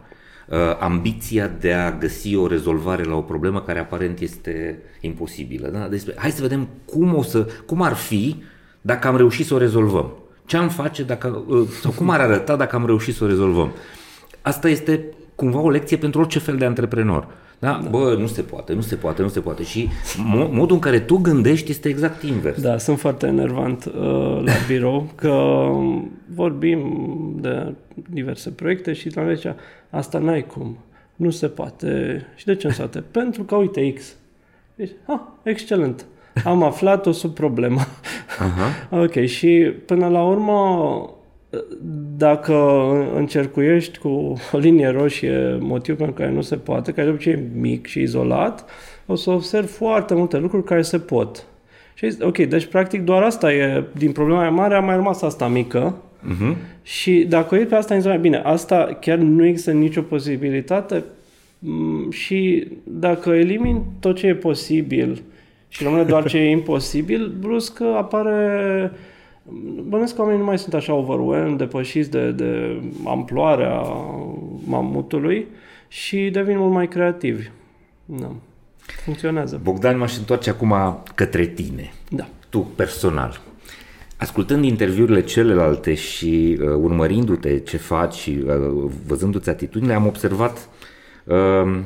B: Uh, ambiția de a găsi o rezolvare la o problemă care aparent este imposibilă. Da? Deci, hai să vedem cum, o să, cum ar fi dacă am reușit să o rezolvăm. Ce am face dacă, uh, sau cum ar arăta dacă am reușit să o rezolvăm. Asta este cumva o lecție pentru orice fel de antreprenor. Da? da? Bă, nu se poate, nu se poate, nu se poate. Și mo- modul în care tu gândești este exact invers.
A: Da, sunt foarte enervant uh, la birou că vorbim de diverse proiecte și la zicea, asta n-ai cum, nu se poate. Și de ce nu se poate? Pentru că, uite, X. Deci, ah, excelent am aflat-o sub problemă. Uh-huh. ok, și până la urmă, dacă încercuiești cu o linie roșie motiv pentru care nu se poate, care de obicei e mic și izolat, o să observi foarte multe lucruri care se pot. Și ok, deci practic doar asta e, din problema mare a mai rămas asta mică, uh-huh. și dacă o iei pe asta, înseamnă, bine, asta chiar nu există nicio posibilitate mm, și dacă elimini tot ce e posibil, și rămâne doar ce e imposibil, brusc apare... Bănesc că oamenii nu mai sunt așa overwhelmed, depășiți de, de amploarea mamutului și devin mult mai creativi. Da. Funcționează.
B: Bogdan, m-aș întoarce acum către tine.
A: Da.
B: Tu, personal. Ascultând interviurile celelalte și uh, urmărindu-te ce faci și uh, văzându-ți atitudinile, am observat uh,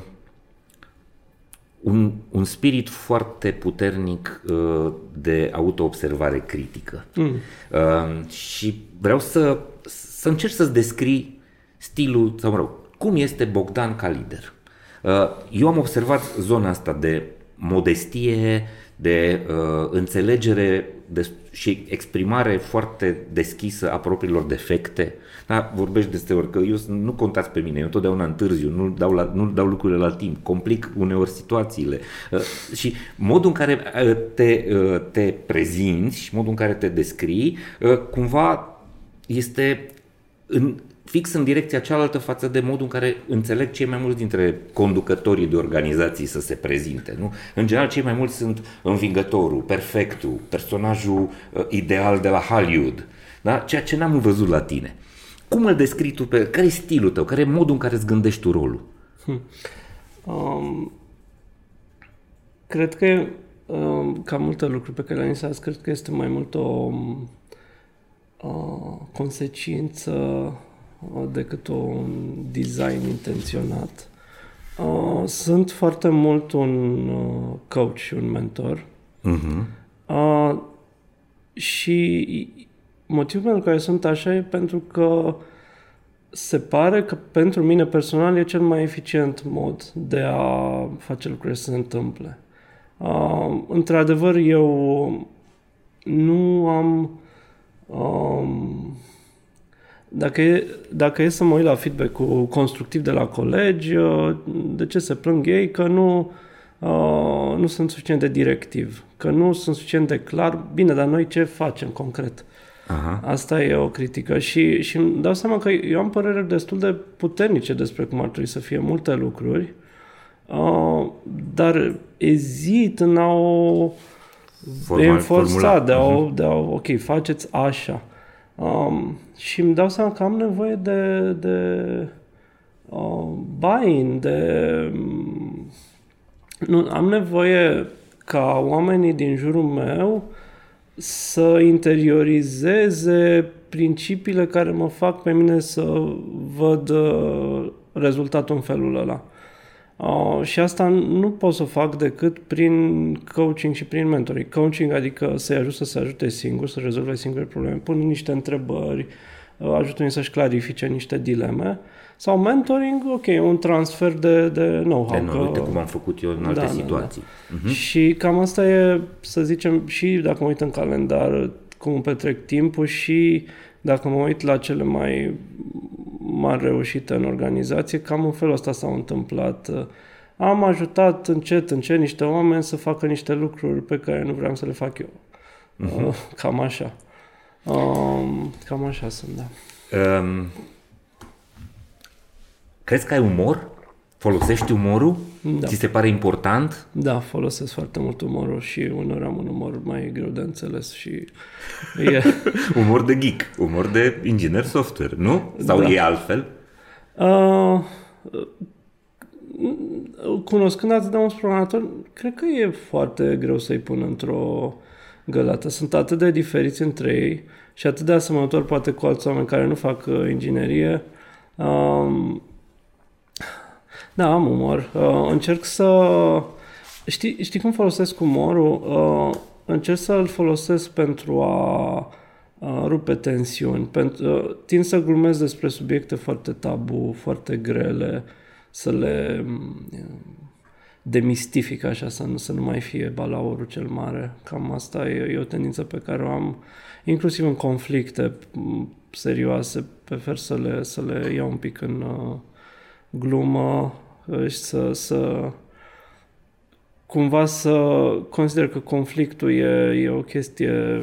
B: un, un spirit foarte puternic uh, de autoobservare critică. Mm. Uh, și vreau să, să încerc să-ți descrii stilul, sau mă rog, cum este Bogdan ca lider. Uh, eu am observat zona asta de modestie, de uh, înțelegere de, și exprimare foarte deschisă a propriilor defecte. Da, vorbești despre ori că eu nu contați pe mine, eu totdeauna întârziu, nu dau, la, nu dau lucrurile la timp, complic uneori situațiile. Uh, și modul în care uh, te, uh, te prezinți și modul în care te descrii, uh, cumva este în, fix în direcția cealaltă față de modul în care înțeleg cei mai mulți dintre conducătorii de organizații să se prezinte. Nu? În general, cei mai mulți sunt învingătorul, perfectul, personajul uh, ideal de la Hollywood, da? ceea ce n-am văzut la tine. Cum îl descrii tu? Pe, care e stilul tău? Care e modul în care îți gândești tu rolul? Hmm. Um,
A: cred că, um, ca multe lucruri pe care le-am zis, cred că este mai mult o um, uh, consecință uh, decât un design intenționat. Uh, sunt foarte mult un uh, coach și un mentor. Uh-huh. Uh, și motivul pentru care sunt așa e pentru că se pare că pentru mine personal e cel mai eficient mod de a face lucrurile să se întâmple. Uh, într-adevăr, eu nu am Um, dacă e, dacă e să mă uit la feedback-ul constructiv de la colegi, uh, de ce se plâng ei? Că nu, uh, nu sunt suficient de directiv, că nu sunt suficient de clar. Bine, dar noi ce facem concret? Aha. Asta e o critică și, și îmi dau seama că eu am păreri destul de puternice despre cum ar trebui să fie multe lucruri, uh, dar ezit în a o Formal, enforța, de a, uh-huh. de a, ok, faceți așa. Um, și îmi dau seama că am nevoie de, de uh, buy-in, de... Nu, am nevoie ca oamenii din jurul meu să interiorizeze principiile care mă fac pe mine să văd uh, rezultatul în felul ăla. Uh, și asta nu pot să fac decât prin coaching și prin mentoring. Coaching adică să-i ajut să se ajute singur, să rezolve singure probleme, pun niște întrebări, uh, ajută-i să-și clarifice niște dileme. Sau mentoring, ok, un transfer de, de know-how. De
B: know, uite cum am făcut eu în alte da, situații. Da,
A: da. Uh-huh. Și cam asta e, să zicem, și dacă mă uit în calendar, cum îmi petrec timpul și dacă mă uit la cele mai mari reușite în organizație, cam în felul ăsta s-au întâmplat. Am ajutat încet, încet niște oameni să facă niște lucruri pe care nu vreau să le fac eu. Uh-huh. Cam așa. Um, cam așa sunt, da. Um,
B: crezi că ai umor? Folosești umorul? Da. Ți se pare important?
A: Da, folosesc foarte mult umorul și uneori am un umor mai greu de înțeles și e...
B: umor de geek, umor de inginer software, nu? Sau da. e altfel? Uh,
A: cunoscând atât de mulți programatori, cred că e foarte greu să-i pun într-o gălată. Sunt atât de diferiți între ei și atât de asemănători poate cu alți oameni care nu fac uh, inginerie. Um, da, am umor. Uh, încerc să... Știi, știi cum folosesc umorul? Uh, încerc să-l folosesc pentru a uh, rupe tensiuni. Pentru, uh, tind să glumesc despre subiecte foarte tabu, foarte grele, să le uh, demistific așa, să nu, să nu mai fie balaurul cel mare. Cam asta e, e o tendință pe care o am, inclusiv în conflicte serioase, prefer să le, să le iau un pic în uh, glumă și să, să cumva să consider că conflictul e, e o chestie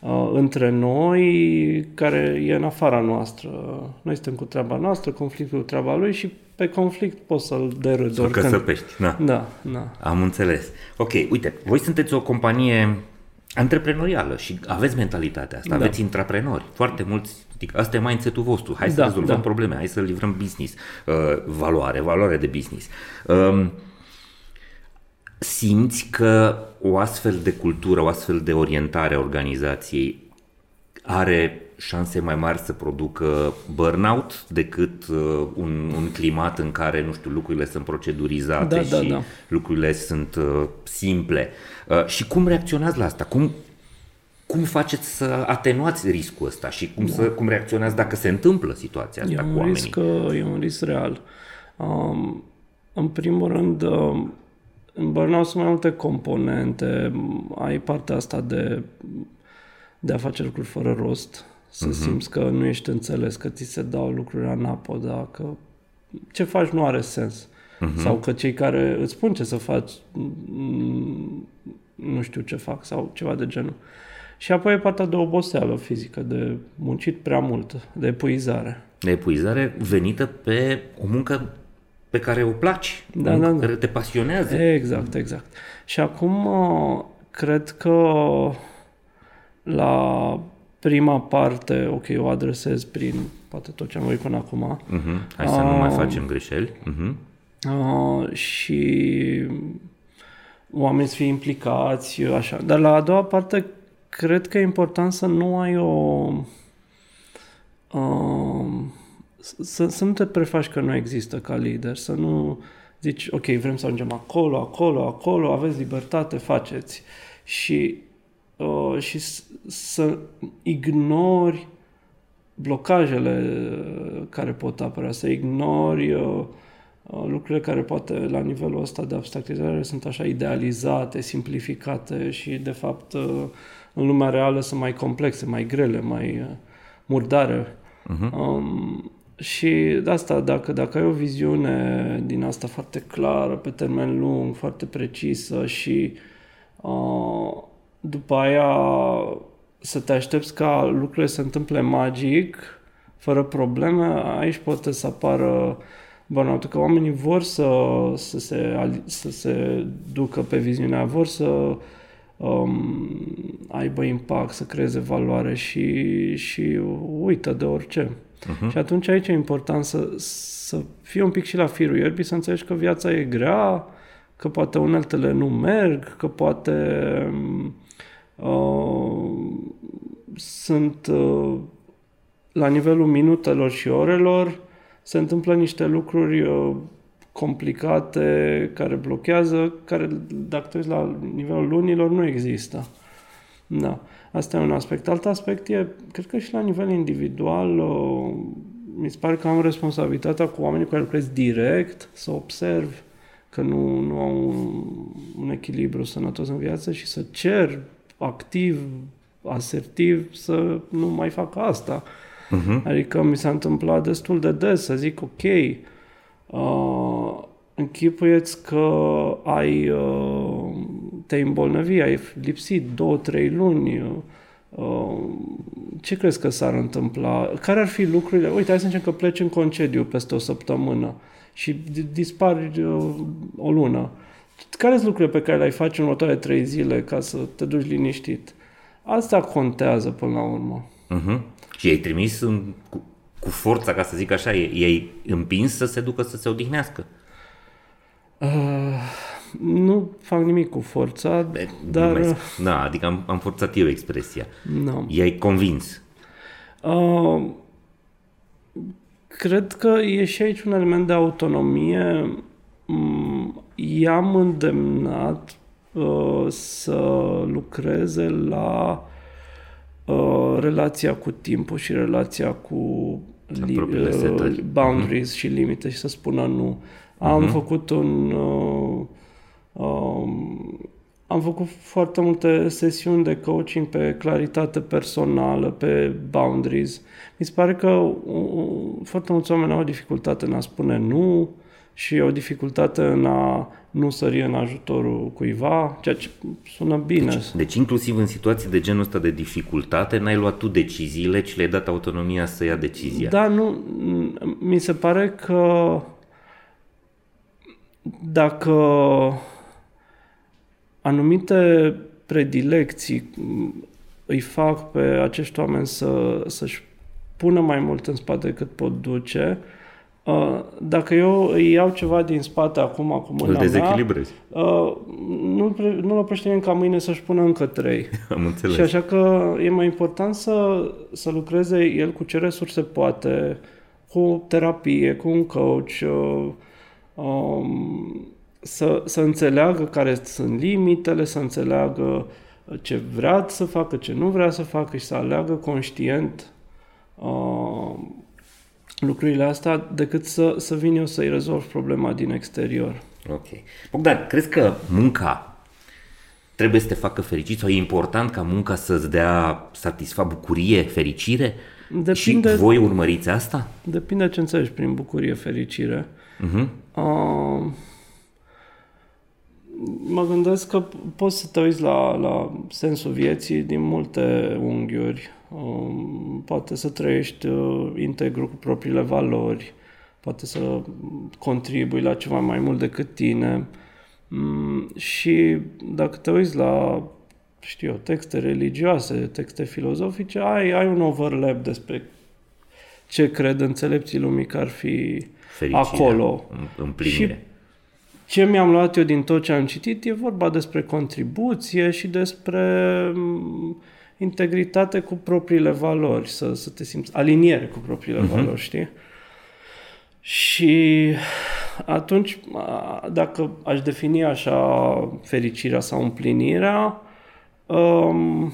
A: uh, între noi care e în afara noastră. Noi suntem cu treaba noastră, conflictul cu treaba lui și pe conflict poți să-l derâzi.
B: Să-l căsăpești, da.
A: Da, da.
B: Am înțeles. Ok, uite, voi sunteți o companie antreprenorială și aveți mentalitatea asta, da. aveți intraprenori, foarte mulți, adică asta e mindset-ul vostru, hai să da, rezolvăm da. probleme, hai să livrăm business, uh, valoare, valoare de business. Um, simți că o astfel de cultură, o astfel de orientare a organizației are șanse mai mari să producă burnout decât uh, un, un climat în care, nu știu, lucrurile sunt procedurizate da, da și da, da. lucrurile sunt uh, simple. Uh, și cum reacționați la asta? Cum, cum faceți să atenuați riscul ăsta și cum, da. să, cum reacționați dacă se întâmplă situația asta
A: e
B: cu oamenii?
A: Risc, uh, e un risc real. Um, în primul rând, um, în burnout sunt mai multe componente. Ai partea asta de, de a face lucruri fără rost, să uh-huh. simți că nu ești înțeles, că ți se dau lucruri anapoda, că ce faci nu are sens. Uh-huh. Sau că cei care îți spun ce să faci nu știu ce fac sau ceva de genul. Și apoi e partea de oboseală fizică, de muncit prea mult, de epuizare.
B: De epuizare venită pe o muncă pe care o placi, da, o muncă da, da. care te pasionează.
A: Exact, exact. Și acum uh, cred că la prima parte, ok, o adresez prin poate tot ce am vorbit până acum.
B: Uh-huh. Hai să uh, nu mai facem greșeli. Uh-huh.
A: Uh, și oamenii să fie implicați, așa. Dar la a doua parte, cred că e important să nu ai o... Uh, să, să nu te prefaci că nu există ca lider, să nu zici, ok, vrem să ajungem acolo, acolo, acolo, aveți libertate, faceți. Și, uh, și să ignori blocajele care pot apărea, să ignori uh, uh, lucrurile care poate la nivelul ăsta de abstractizare sunt așa idealizate, simplificate și de fapt uh, în lumea reală sunt mai complexe, mai grele, mai uh, murdare. Uh-huh. Um, și de asta, dacă, dacă ai o viziune din asta foarte clară, pe termen lung, foarte precisă și uh, după aia să te aștepți ca lucrurile să se întâmple magic, fără probleme, aici poate să apară burnout că oamenii vor să, să, se, să se ducă pe viziunea, vor să um, aibă impact, să creeze valoare și, și uită de orice. Uh-huh. Și atunci aici e important să, să fie un pic și la firul ierbii, să înțelegi că viața e grea, că poate uneltele nu merg, că poate uh, sunt uh, la nivelul minutelor și orelor, se întâmplă niște lucruri uh, complicate care blochează, care dacă te uiți la nivelul lunilor nu există. Da. Asta e un aspect. Alt aspect e, cred că și la nivel individual, uh, mi se pare că am responsabilitatea cu oamenii cu care lucrez direct, să observ că nu, nu au un, un echilibru sănătos în viață și să cer activ, asertiv să nu mai fac asta. Uh-huh. Adică mi s-a întâmplat destul de des să zic, ok, uh, închipuieți că ai uh, te-ai îmbolnăvi, ai lipsit două, trei luni, uh, ce crezi că s-ar întâmpla? Care ar fi lucrurile? Uite, hai să zicem că pleci în concediu peste o săptămână și dispari uh, o lună. Care sunt lucrurile pe care le-ai face în următoarele trei zile ca să te duci liniștit? Asta contează până la urmă.
B: Uh-huh. Și ai trimis în, cu, cu forța, ca să zic așa, i-ai împins să se ducă să se odihnească?
A: Uh, nu fac nimic cu forța, Be, dar...
B: Da, adică am, am forțat eu expresia. No. I-ai convins.
A: Uh, cred că e și aici un element de autonomie. Mm, i-am îndemnat uh, să lucreze la uh, relația cu timpul și relația cu li- uh, boundaries uh-huh. și limite și să spună nu. Am uh-huh. făcut un uh, Um, am făcut foarte multe sesiuni de coaching pe claritate personală, pe boundaries. Mi se pare că uh, foarte mulți oameni au o dificultate în a spune nu și o dificultate în a nu sări în ajutorul cuiva, ceea ce sună bine.
B: Deci, deci inclusiv în situații de genul ăsta de dificultate, n-ai luat tu deciziile, ci le-ai dat autonomia să ia decizia.
A: Da, nu, mi se pare că dacă anumite predilecții îi fac pe acești oameni să, să-și pună mai mult în spate decât pot duce. Uh, dacă eu îi iau ceva din spate acum cu mâna Îl
B: dezechilibrezi.
A: Mea, uh, nu, nu oprește nimeni ca mâine să-și pună încă trei.
B: Am înțeles.
A: Și așa că e mai important să, să lucreze el cu ce resurse poate, cu terapie, cu un coach, uh, um, să, să înțeleagă care sunt limitele, să înțeleagă ce vrea să facă, ce nu vrea să facă și să aleagă conștient uh, lucrurile astea decât să, să vin eu să-i rezolv problema din exterior.
B: Ok. Bogdan, crezi că munca trebuie să te facă fericit sau e important ca munca să-ți dea satisfa bucurie, fericire?
A: Depinde-
B: Și voi urmăriți asta?
A: Depinde ce înțelegi prin bucurie, fericire. Uh-huh. Uh, mă gândesc că poți să te uiți la, la sensul vieții din multe unghiuri. Um, poate să trăiești uh, integru cu propriile valori, poate să contribui la ceva mai mult decât tine. Mm, și dacă te uiți la știu eu, texte religioase, texte filozofice, ai, ai un overlap despre ce cred înțelepții lumii că ar fi
B: Fericirea,
A: acolo.
B: împlinire.
A: Ce mi-am luat eu din tot ce am citit e vorba despre contribuție și despre m, integritate cu propriile valori, să, să te simți, aliniere cu propriile uh-huh. valori, știi? Și atunci, a, dacă aș defini așa fericirea sau împlinirea, um,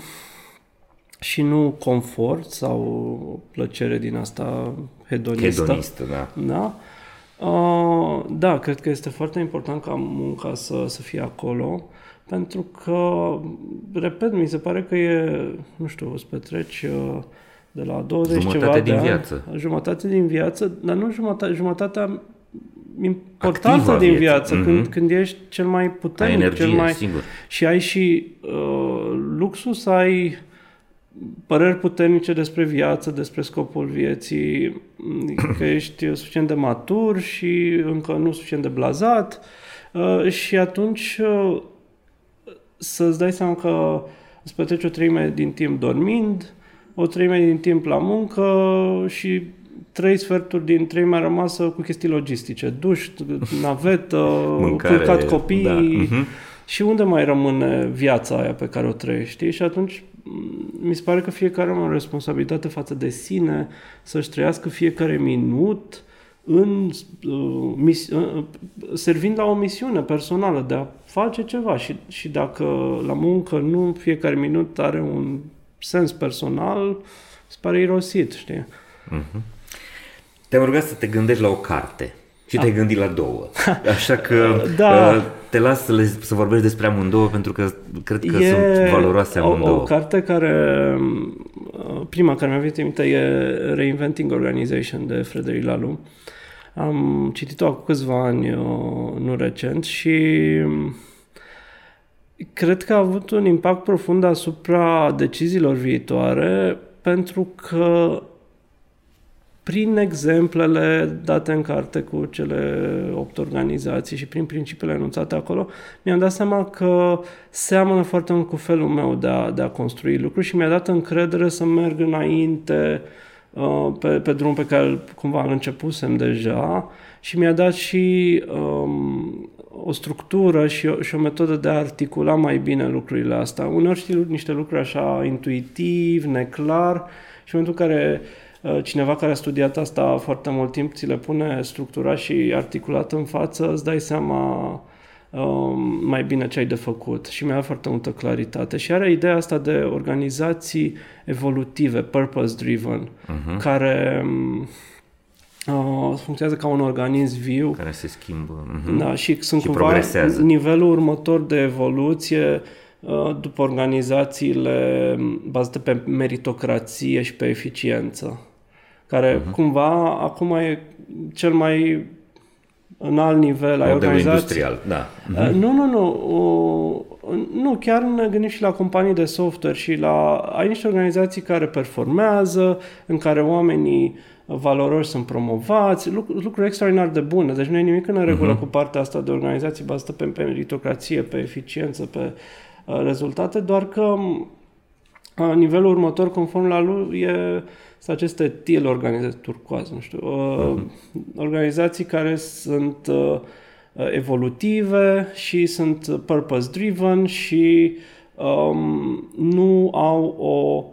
A: și nu confort sau plăcere din asta hedonistă.
B: Hedonistă, da.
A: Da? Uh, da, cred că este foarte important ca munca să, să fie acolo, pentru că, repet, mi se pare că e, nu știu, îți petreci uh, de la 20
B: Jumătate
A: ceva
B: din
A: de
B: viață.
A: ani, jumătate din viață, dar nu jumătate, jumătatea importantă
B: Activă a
A: din
B: vieții.
A: viață,
B: Mhm.
A: când, când ești cel mai puternic,
B: Ai energie,
A: cel mai...
B: sigur.
A: Și ai și uh, luxul să ai păreri puternice despre viață, despre scopul vieții, că ești suficient de matur și încă nu suficient de blazat uh, și atunci uh, să-ți dai seama că îți petreci o treime din timp dormind, o treime din timp la muncă și trei sferturi din treimea rămasă cu chestii logistice. Duș, navetă,
B: Mâncare,
A: culcat copii.
B: da, mhm.
A: Și unde mai rămâne viața aia pe care o trăiești? știi? Și atunci m, mi se pare că fiecare are o responsabilitate față de sine, să-și trăiască fiecare minut în, uh, mis, uh, servind la o misiune personală de a face ceva și, și dacă la muncă nu fiecare minut are un sens personal, se pare irosit, știi?
B: Te-am rugat să te gândești la o carte și te-ai gândit la două. Așa că
A: Da.
B: uh, te las să, le, să vorbești despre amândouă pentru că cred că sunt valoroase
A: o,
B: amândouă.
A: o carte care, uh, prima care mi-a venit în minte e Reinventing Organization de Frederic Laloux. Am citit-o acum câțiva ani, uh, nu recent, și um, cred că a avut un impact profund asupra deciziilor viitoare pentru că prin exemplele date în carte cu cele opt organizații și prin principiile enunțate acolo, mi-am dat seama că seamănă foarte mult cu felul meu de a, de a construi lucruri și mi-a dat încredere să merg înainte uh, pe, pe drum pe care cumva îl începusem deja și mi-a dat și um, o structură și o, și o metodă de a articula mai bine lucrurile astea. Uneori știi niște lucruri așa intuitiv, neclar și în momentul în care uh, cineva care a studiat asta foarte mult timp ți le pune structurat și articulat în față, îți dai seama um, mai bine ce ai de făcut și mi-a dat foarte multă claritate și are ideea asta de organizații evolutive, purpose-driven, uh-huh. care um, uh, funcționează ca un organism viu
B: care se schimbă. Mhm.
A: da, și sunt
B: Și
A: cumva
B: progresează.
A: nivelul următor de evoluție uh, după organizațiile bazate pe meritocrație și pe eficiență, care
B: Mhm.
A: cumva acum e cel mai înalt nivel ai
B: Modelul
A: organizației.
B: industrial, da.
A: Uh, Nu, nu, nu. Uh, Nu, chiar ne gândim și la companii de software și la... Ai niște organizații care performează, în care oamenii valoroși sunt promovați, lucruri, lucruri extraordinar de bune. Deci nu e nimic în regulă uh-huh. cu partea asta de organizații bazată pe, pe meritocrație, pe eficiență, pe uh, rezultate, doar că uh, nivelul următor, conform la lui, e sunt aceste TIL organizații turcoaz, nu știu, uh, uh-huh. organizații care sunt uh, evolutive și sunt purpose-driven și um, nu au o,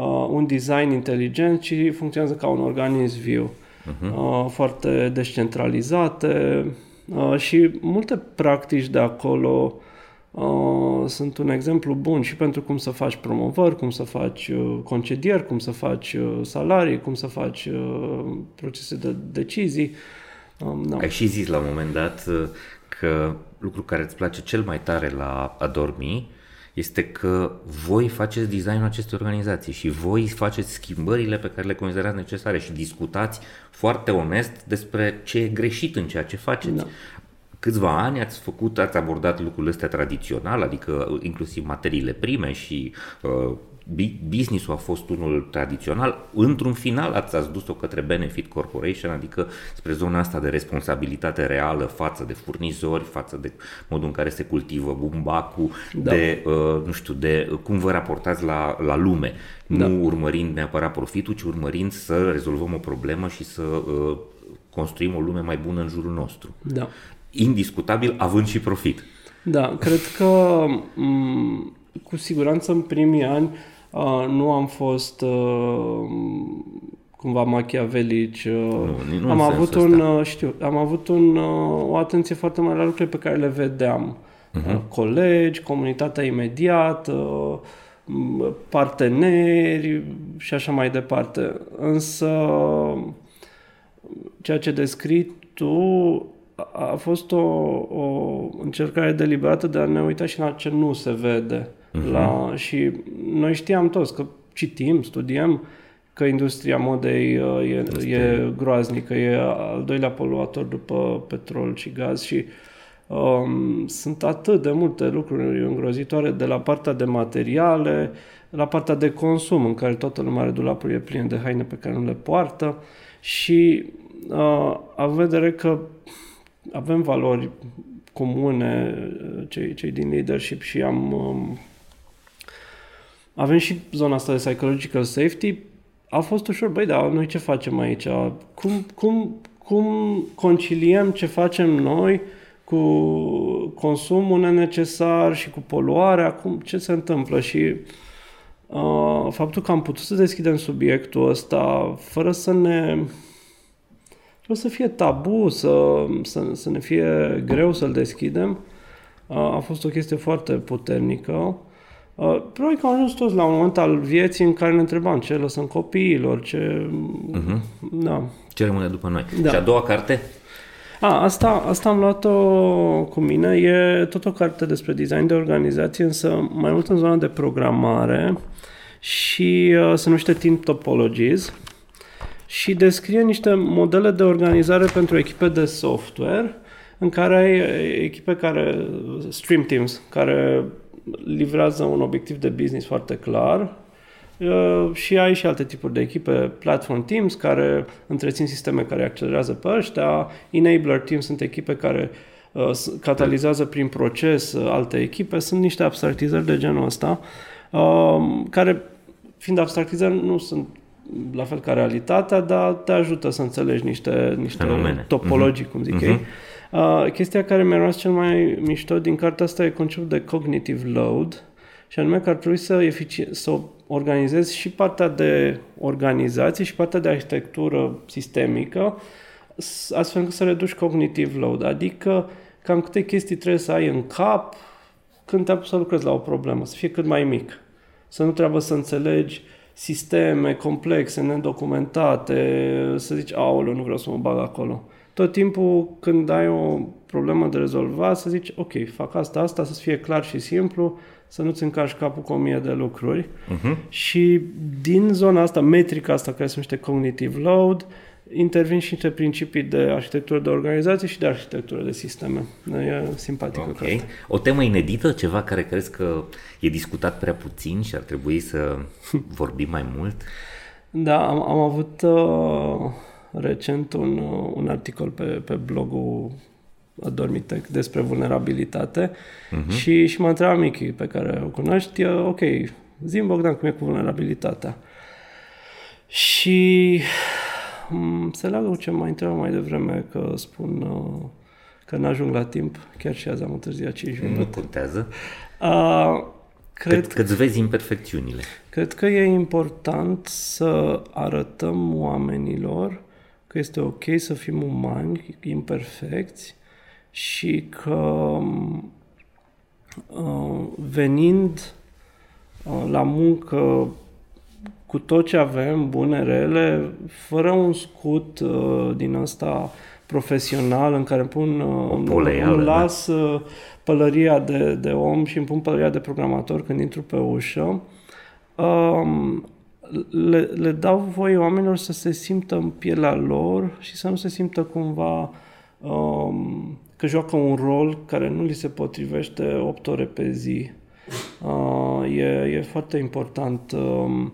A: uh, un design inteligent, ci funcționează ca un organism viu. Uh-huh. Uh, foarte descentralizate uh, și multe practici de acolo uh, sunt un exemplu bun și pentru cum să faci promovări, cum să faci uh, concedieri, cum să faci uh, salarii, cum să faci uh, procese de decizii. Um, da.
B: Ai și zis la un moment dat uh, că lucru care îți place cel mai tare la Adormi este că voi faceți designul acestei organizații și voi faceți schimbările pe care le considerați necesare și discutați foarte onest despre ce e greșit în ceea ce faceți. Da. Câțiva ani ați făcut, ați abordat lucrurile astea tradițional, adică inclusiv materiile prime și uh, business-ul a fost unul tradițional, într-un final ați, ați dus-o către Benefit Corporation, adică spre zona asta de responsabilitate reală față de furnizori, față de modul în care se cultivă bumbacul, da. de, uh, nu știu, de cum vă raportați la, la lume, da. nu urmărind neapărat profitul, ci urmărind să rezolvăm o problemă și să uh, construim o lume mai bună în jurul nostru.
A: Da.
B: Indiscutabil având și profit.
A: Da, cred că m- cu siguranță în primii ani Uh, nu am fost uh, cumva machiavelici. Uh, nu, nu am avut un, uh, știu, am avut un, uh, o atenție foarte mare la lucrurile pe care le vedeam. Uh-huh. Uh, colegi, comunitatea imediată, uh, parteneri și așa mai departe. Însă ceea ce descrii tu a fost o, o încercare deliberată de a ne uita și la ce nu se vede. Uh-huh. La, și noi știam toți că citim, studiem că industria modei uh, e, e groaznică, e al doilea poluator după petrol și gaz și um, sunt atât de multe lucruri îngrozitoare de la partea de materiale, la partea de consum, în care toată lumea are dulapurile pline de haine pe care nu le poartă și uh, a vedere că avem valori comune, uh, cei, cei din leadership și am um, avem și zona asta de psychological safety. A fost ușor, băi, dar noi ce facem aici? Cum, cum, cum conciliem ce facem noi cu consumul nenecesar și cu poluarea? Cum, ce se întâmplă? Și uh, faptul că am putut să deschidem subiectul ăsta fără să ne fără să fie tabu, să, să, să ne fie greu să-l deschidem, uh, a fost o chestie foarte puternică. Uh, probabil că am ajuns toți la un moment al vieții în care ne întrebam ce lăsăm copiilor, ce... Uh-huh. Da.
B: Ce rămâne după noi. Da. Și a doua carte?
A: A, asta, asta am luat-o cu mine. E tot o carte despre design de organizație, însă mai mult în zona de programare și uh, se numește Team Topologies și descrie niște modele de organizare pentru echipe de software în care ai echipe care, stream teams, care livrează un obiectiv de business foarte clar uh, și ai și alte tipuri de echipe, platform teams care întrețin sisteme care accelerează pe ăștia, enabler teams sunt echipe care uh, catalizează prin proces uh, alte echipe, sunt niște abstractizări de genul ăsta, care, fiind abstractizări, nu sunt la fel ca realitatea, dar te ajută să înțelegi niște, niște topologii, uh-huh. cum zic uh-huh. ei. Uh, chestia care mi-a rămas cel mai mișto din cartea asta e conceptul de cognitive load și anume că ar trebui să, efici- să organizezi și partea de organizație și partea de arhitectură sistemică astfel încât să reduci cognitive load, adică cam câte chestii trebuie să ai în cap când te-apuci să lucrezi la o problemă, să fie cât mai mic. Să nu trebuie să înțelegi sisteme complexe, nedocumentate, să zici, aoleu, nu vreau să mă bag acolo tot timpul când ai o problemă de rezolvat, să zici, ok, fac asta, asta, să fie clar și simplu, să nu-ți încarci capul cu o mie de lucruri. Uh-huh. Și din zona asta, metrica asta care se numește cognitive load, intervin și niște principii de arhitectură de organizație și de arhitectură de sisteme. E simpatică.
B: Ok. O temă inedită, ceva care crezi că e discutat prea puțin și ar trebui să vorbim mai mult?
A: Da, am, am avut... Uh, recent un, un articol pe, pe blogul Adormitec despre vulnerabilitate uh-huh. și, și m-a întrebat Michi, pe care o cunoști, ok, zi Bogdan cum e cu vulnerabilitatea. Și mm, se leagă cu ce mai întrebat mai devreme, că spun uh, că n-ajung la timp, chiar și azi am întârziat 5 minute.
B: Nu contează. Uh, cred că îți vezi imperfecțiunile.
A: Cred că e important să arătăm oamenilor că este ok să fim umani, imperfecți și că uh, venind uh, la muncă cu tot ce avem, bune, rele, fără un scut uh, din ăsta profesional în care îmi pun, uh,
B: poleială,
A: îmi
B: da.
A: las uh, pălăria de, de om și îmi pun pălăria de programator când intru pe ușă, um, le, le dau voie oamenilor să se simtă în pielea lor și să nu se simtă cumva um, că joacă un rol care nu li se potrivește 8 ore pe zi. Uh, e, e foarte important um,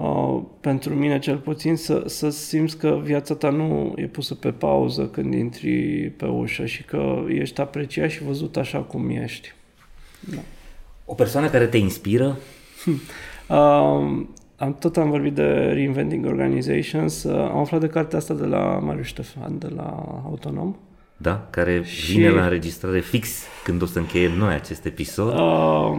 A: uh, pentru mine cel puțin să, să simți că viața ta nu e pusă pe pauză când intri pe ușă și că ești apreciat și văzut așa cum ești.
B: O persoană care te inspiră?
A: Uh, am, tot am vorbit de Reinventing Organizations. Uh, am aflat de cartea asta de la Marius Ștefan, de la Autonom.
B: Da? Care
A: Și-
B: vine la înregistrare fix când o să încheiem noi acest episod.
A: Uh,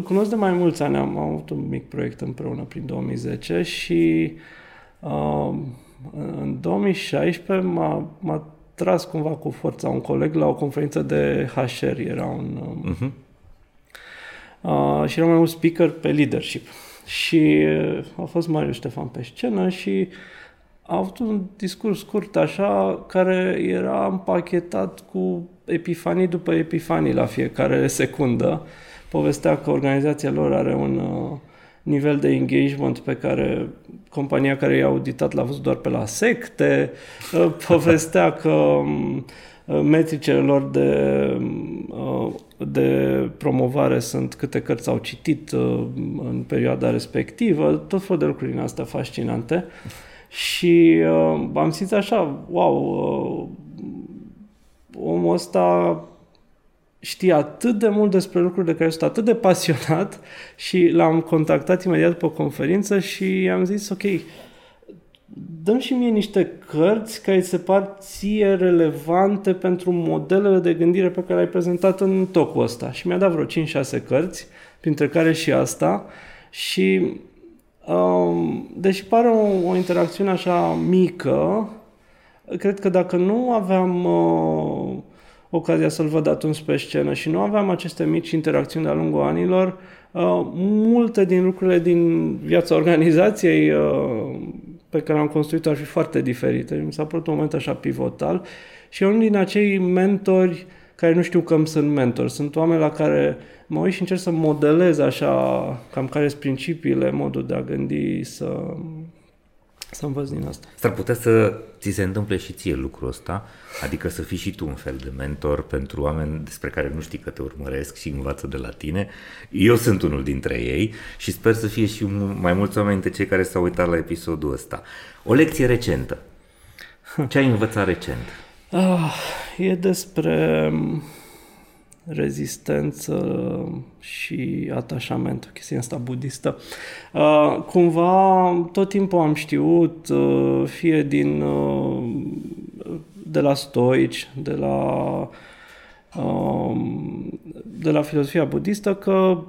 A: îl, îl cunosc de mai mulți ani, am, am avut un mic proiect împreună prin 2010 și uh, în 2016 m-a, m-a tras cumva cu forța un coleg la o conferință de HR, era un... Um,
B: Mhm.
A: uh, și era mai mult speaker pe leadership. Și uh, a fost Marius Ștefan pe scenă și a avut un discurs scurt așa, care era împachetat cu epifanii după epifanii la fiecare secundă. Povestea că organizația lor are un uh, nivel de engagement pe care compania care i-a auditat l-a văzut doar pe la secte. Uh, povestea că um, uh, metricele lor de, uh, de promovare sunt câte cărți au citit uh, în perioada respectivă, tot felul de lucruri din astea fascinante. Și uh, am simțit așa, wow, uh, omul ăsta știe atât de mult despre lucruri de care sunt atât de pasionat și l-am contactat imediat pe o conferință și i-am zis, ok, dăm și mie niște cărți care îți se par ție relevante pentru modelele de gândire pe care le-ai prezentat în tocul ăsta. Și mi-a dat vreo 5-6 cărți, printre care și asta. Și um, deși pare o, o interacțiune așa mică, cred că dacă nu aveam uh, ocazia să-l văd atunci pe scenă și nu aveam aceste mici interacțiuni de-a lungul anilor, uh, multe din lucrurile din viața organizației uh, pe care am construit ar fi foarte diferite. Mi s-a părut un moment așa pivotal și unul din acei mentori care nu știu că îmi sunt mentori. Sunt oameni la care mă uit și încerc să modelez așa cam care sunt principiile, modul de a gândi, să, să învăț din asta.
B: S-ar putea să ți se întâmple și ție lucrul ăsta, adică să fii și tu un fel de mentor pentru oameni despre care nu știi că te urmăresc și învață de la tine. Eu sunt unul dintre ei și sper să fie și un- mai mulți oameni dintre cei care s-au uitat la episodul ăsta. O lecție recentă. Ce ai învățat recent?
A: Ah, e despre mm, rezistență și atașament, o chestie asta budistă. Uh, cumva tot timpul am știut, uh, fie din uh, de la stoici, de la um, de la filozofia budistă că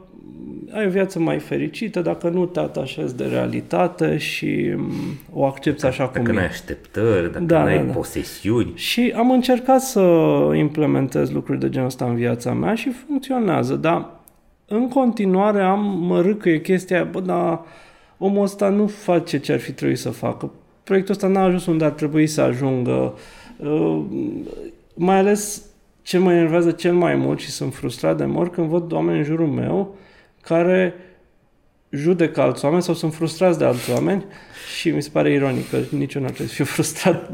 A: ai o viață mai fericită dacă nu te atașezi de realitate și mm, o accepti așa cum
B: Dacă
A: e.
B: n-ai așteptări, dacă
A: Da,
B: n-ai
A: da, da.
B: posesiuni.
A: Și am încercat să implementez lucruri de genul ăsta în viața mea și funcționează, dar în continuare am mă râcăie chestia aia, bă, dar omul ăsta nu face ce ar fi trebuit să facă. Proiectul ăsta n-a ajuns unde ar trebui să ajungă. Uh, Mai ales ce mă enervează cel mai mult și sunt frustrat de mor când văd oameni în jurul meu care judecă alți oameni sau sunt frustrați de alți oameni și mi se pare ironic că nici eu nu ar trebui să fiu frustrat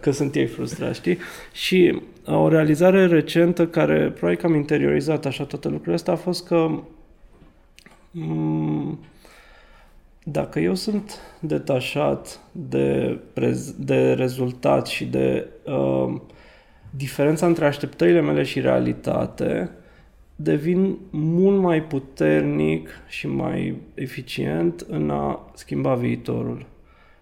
A: că sunt ei frustrați, știi? Și uh, o realizare recentă care probabil că am interiorizat așa toate lucrurile astea a fost că m- dacă eu sunt detașat de, prez- de rezultat și de uh, diferența între așteptările mele și realitate, devin mult mai puternic și mai eficient în a schimba viitorul.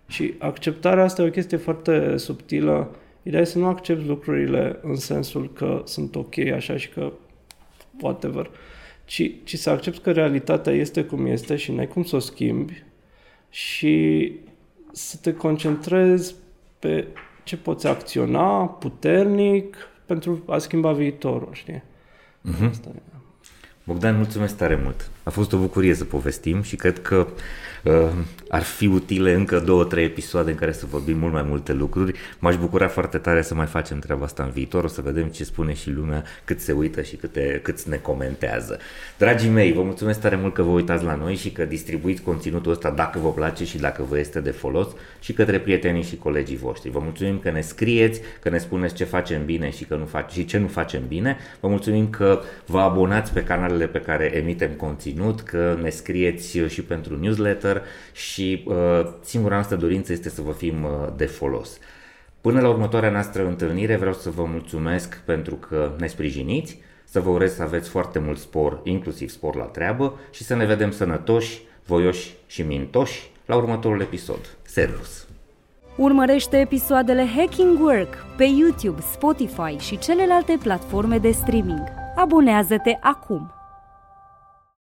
A: Și acceptarea asta e o chestie foarte subtilă. Ideea e să nu accepti lucrurile în sensul că sunt ok așa și că whatever, ci, ci să accepti că realitatea este cum este și n-ai cum să o schimbi și să te concentrezi pe ce poți acționa puternic pentru a schimba viitorul, știi? Asta e.
B: Bogdan, mulțumesc tare mult. A fost o bucurie să povestim și cred că ar fi utile încă două, trei episoade în care să vorbim mult mai multe lucruri. M-aș bucura foarte tare să mai facem treaba asta în viitor, o să vedem ce spune și lumea, cât se uită și câte, cât ne comentează. Dragii mei, vă mulțumesc tare mult că vă uitați la noi și că distribuiți conținutul ăsta dacă vă place și dacă vă este de folos și către prietenii și colegii voștri. Vă mulțumim că ne scrieți, că ne spuneți ce facem bine și, că nu fac, și ce nu facem bine. Vă mulțumim că vă abonați pe canalele pe care emitem conținut, că ne scrieți și pentru newsletter și uh, singura noastră dorință este să vă fim uh, de folos. Până la următoarea noastră întâlnire vreau să vă mulțumesc pentru că ne sprijiniți, să vă urez să aveți foarte mult spor, inclusiv spor la treabă și să ne vedem sănătoși, voioși și mintoși la următorul episod. Servus!
C: Urmărește episoadele Hacking Work pe YouTube, Spotify și celelalte platforme de streaming. Abonează-te acum!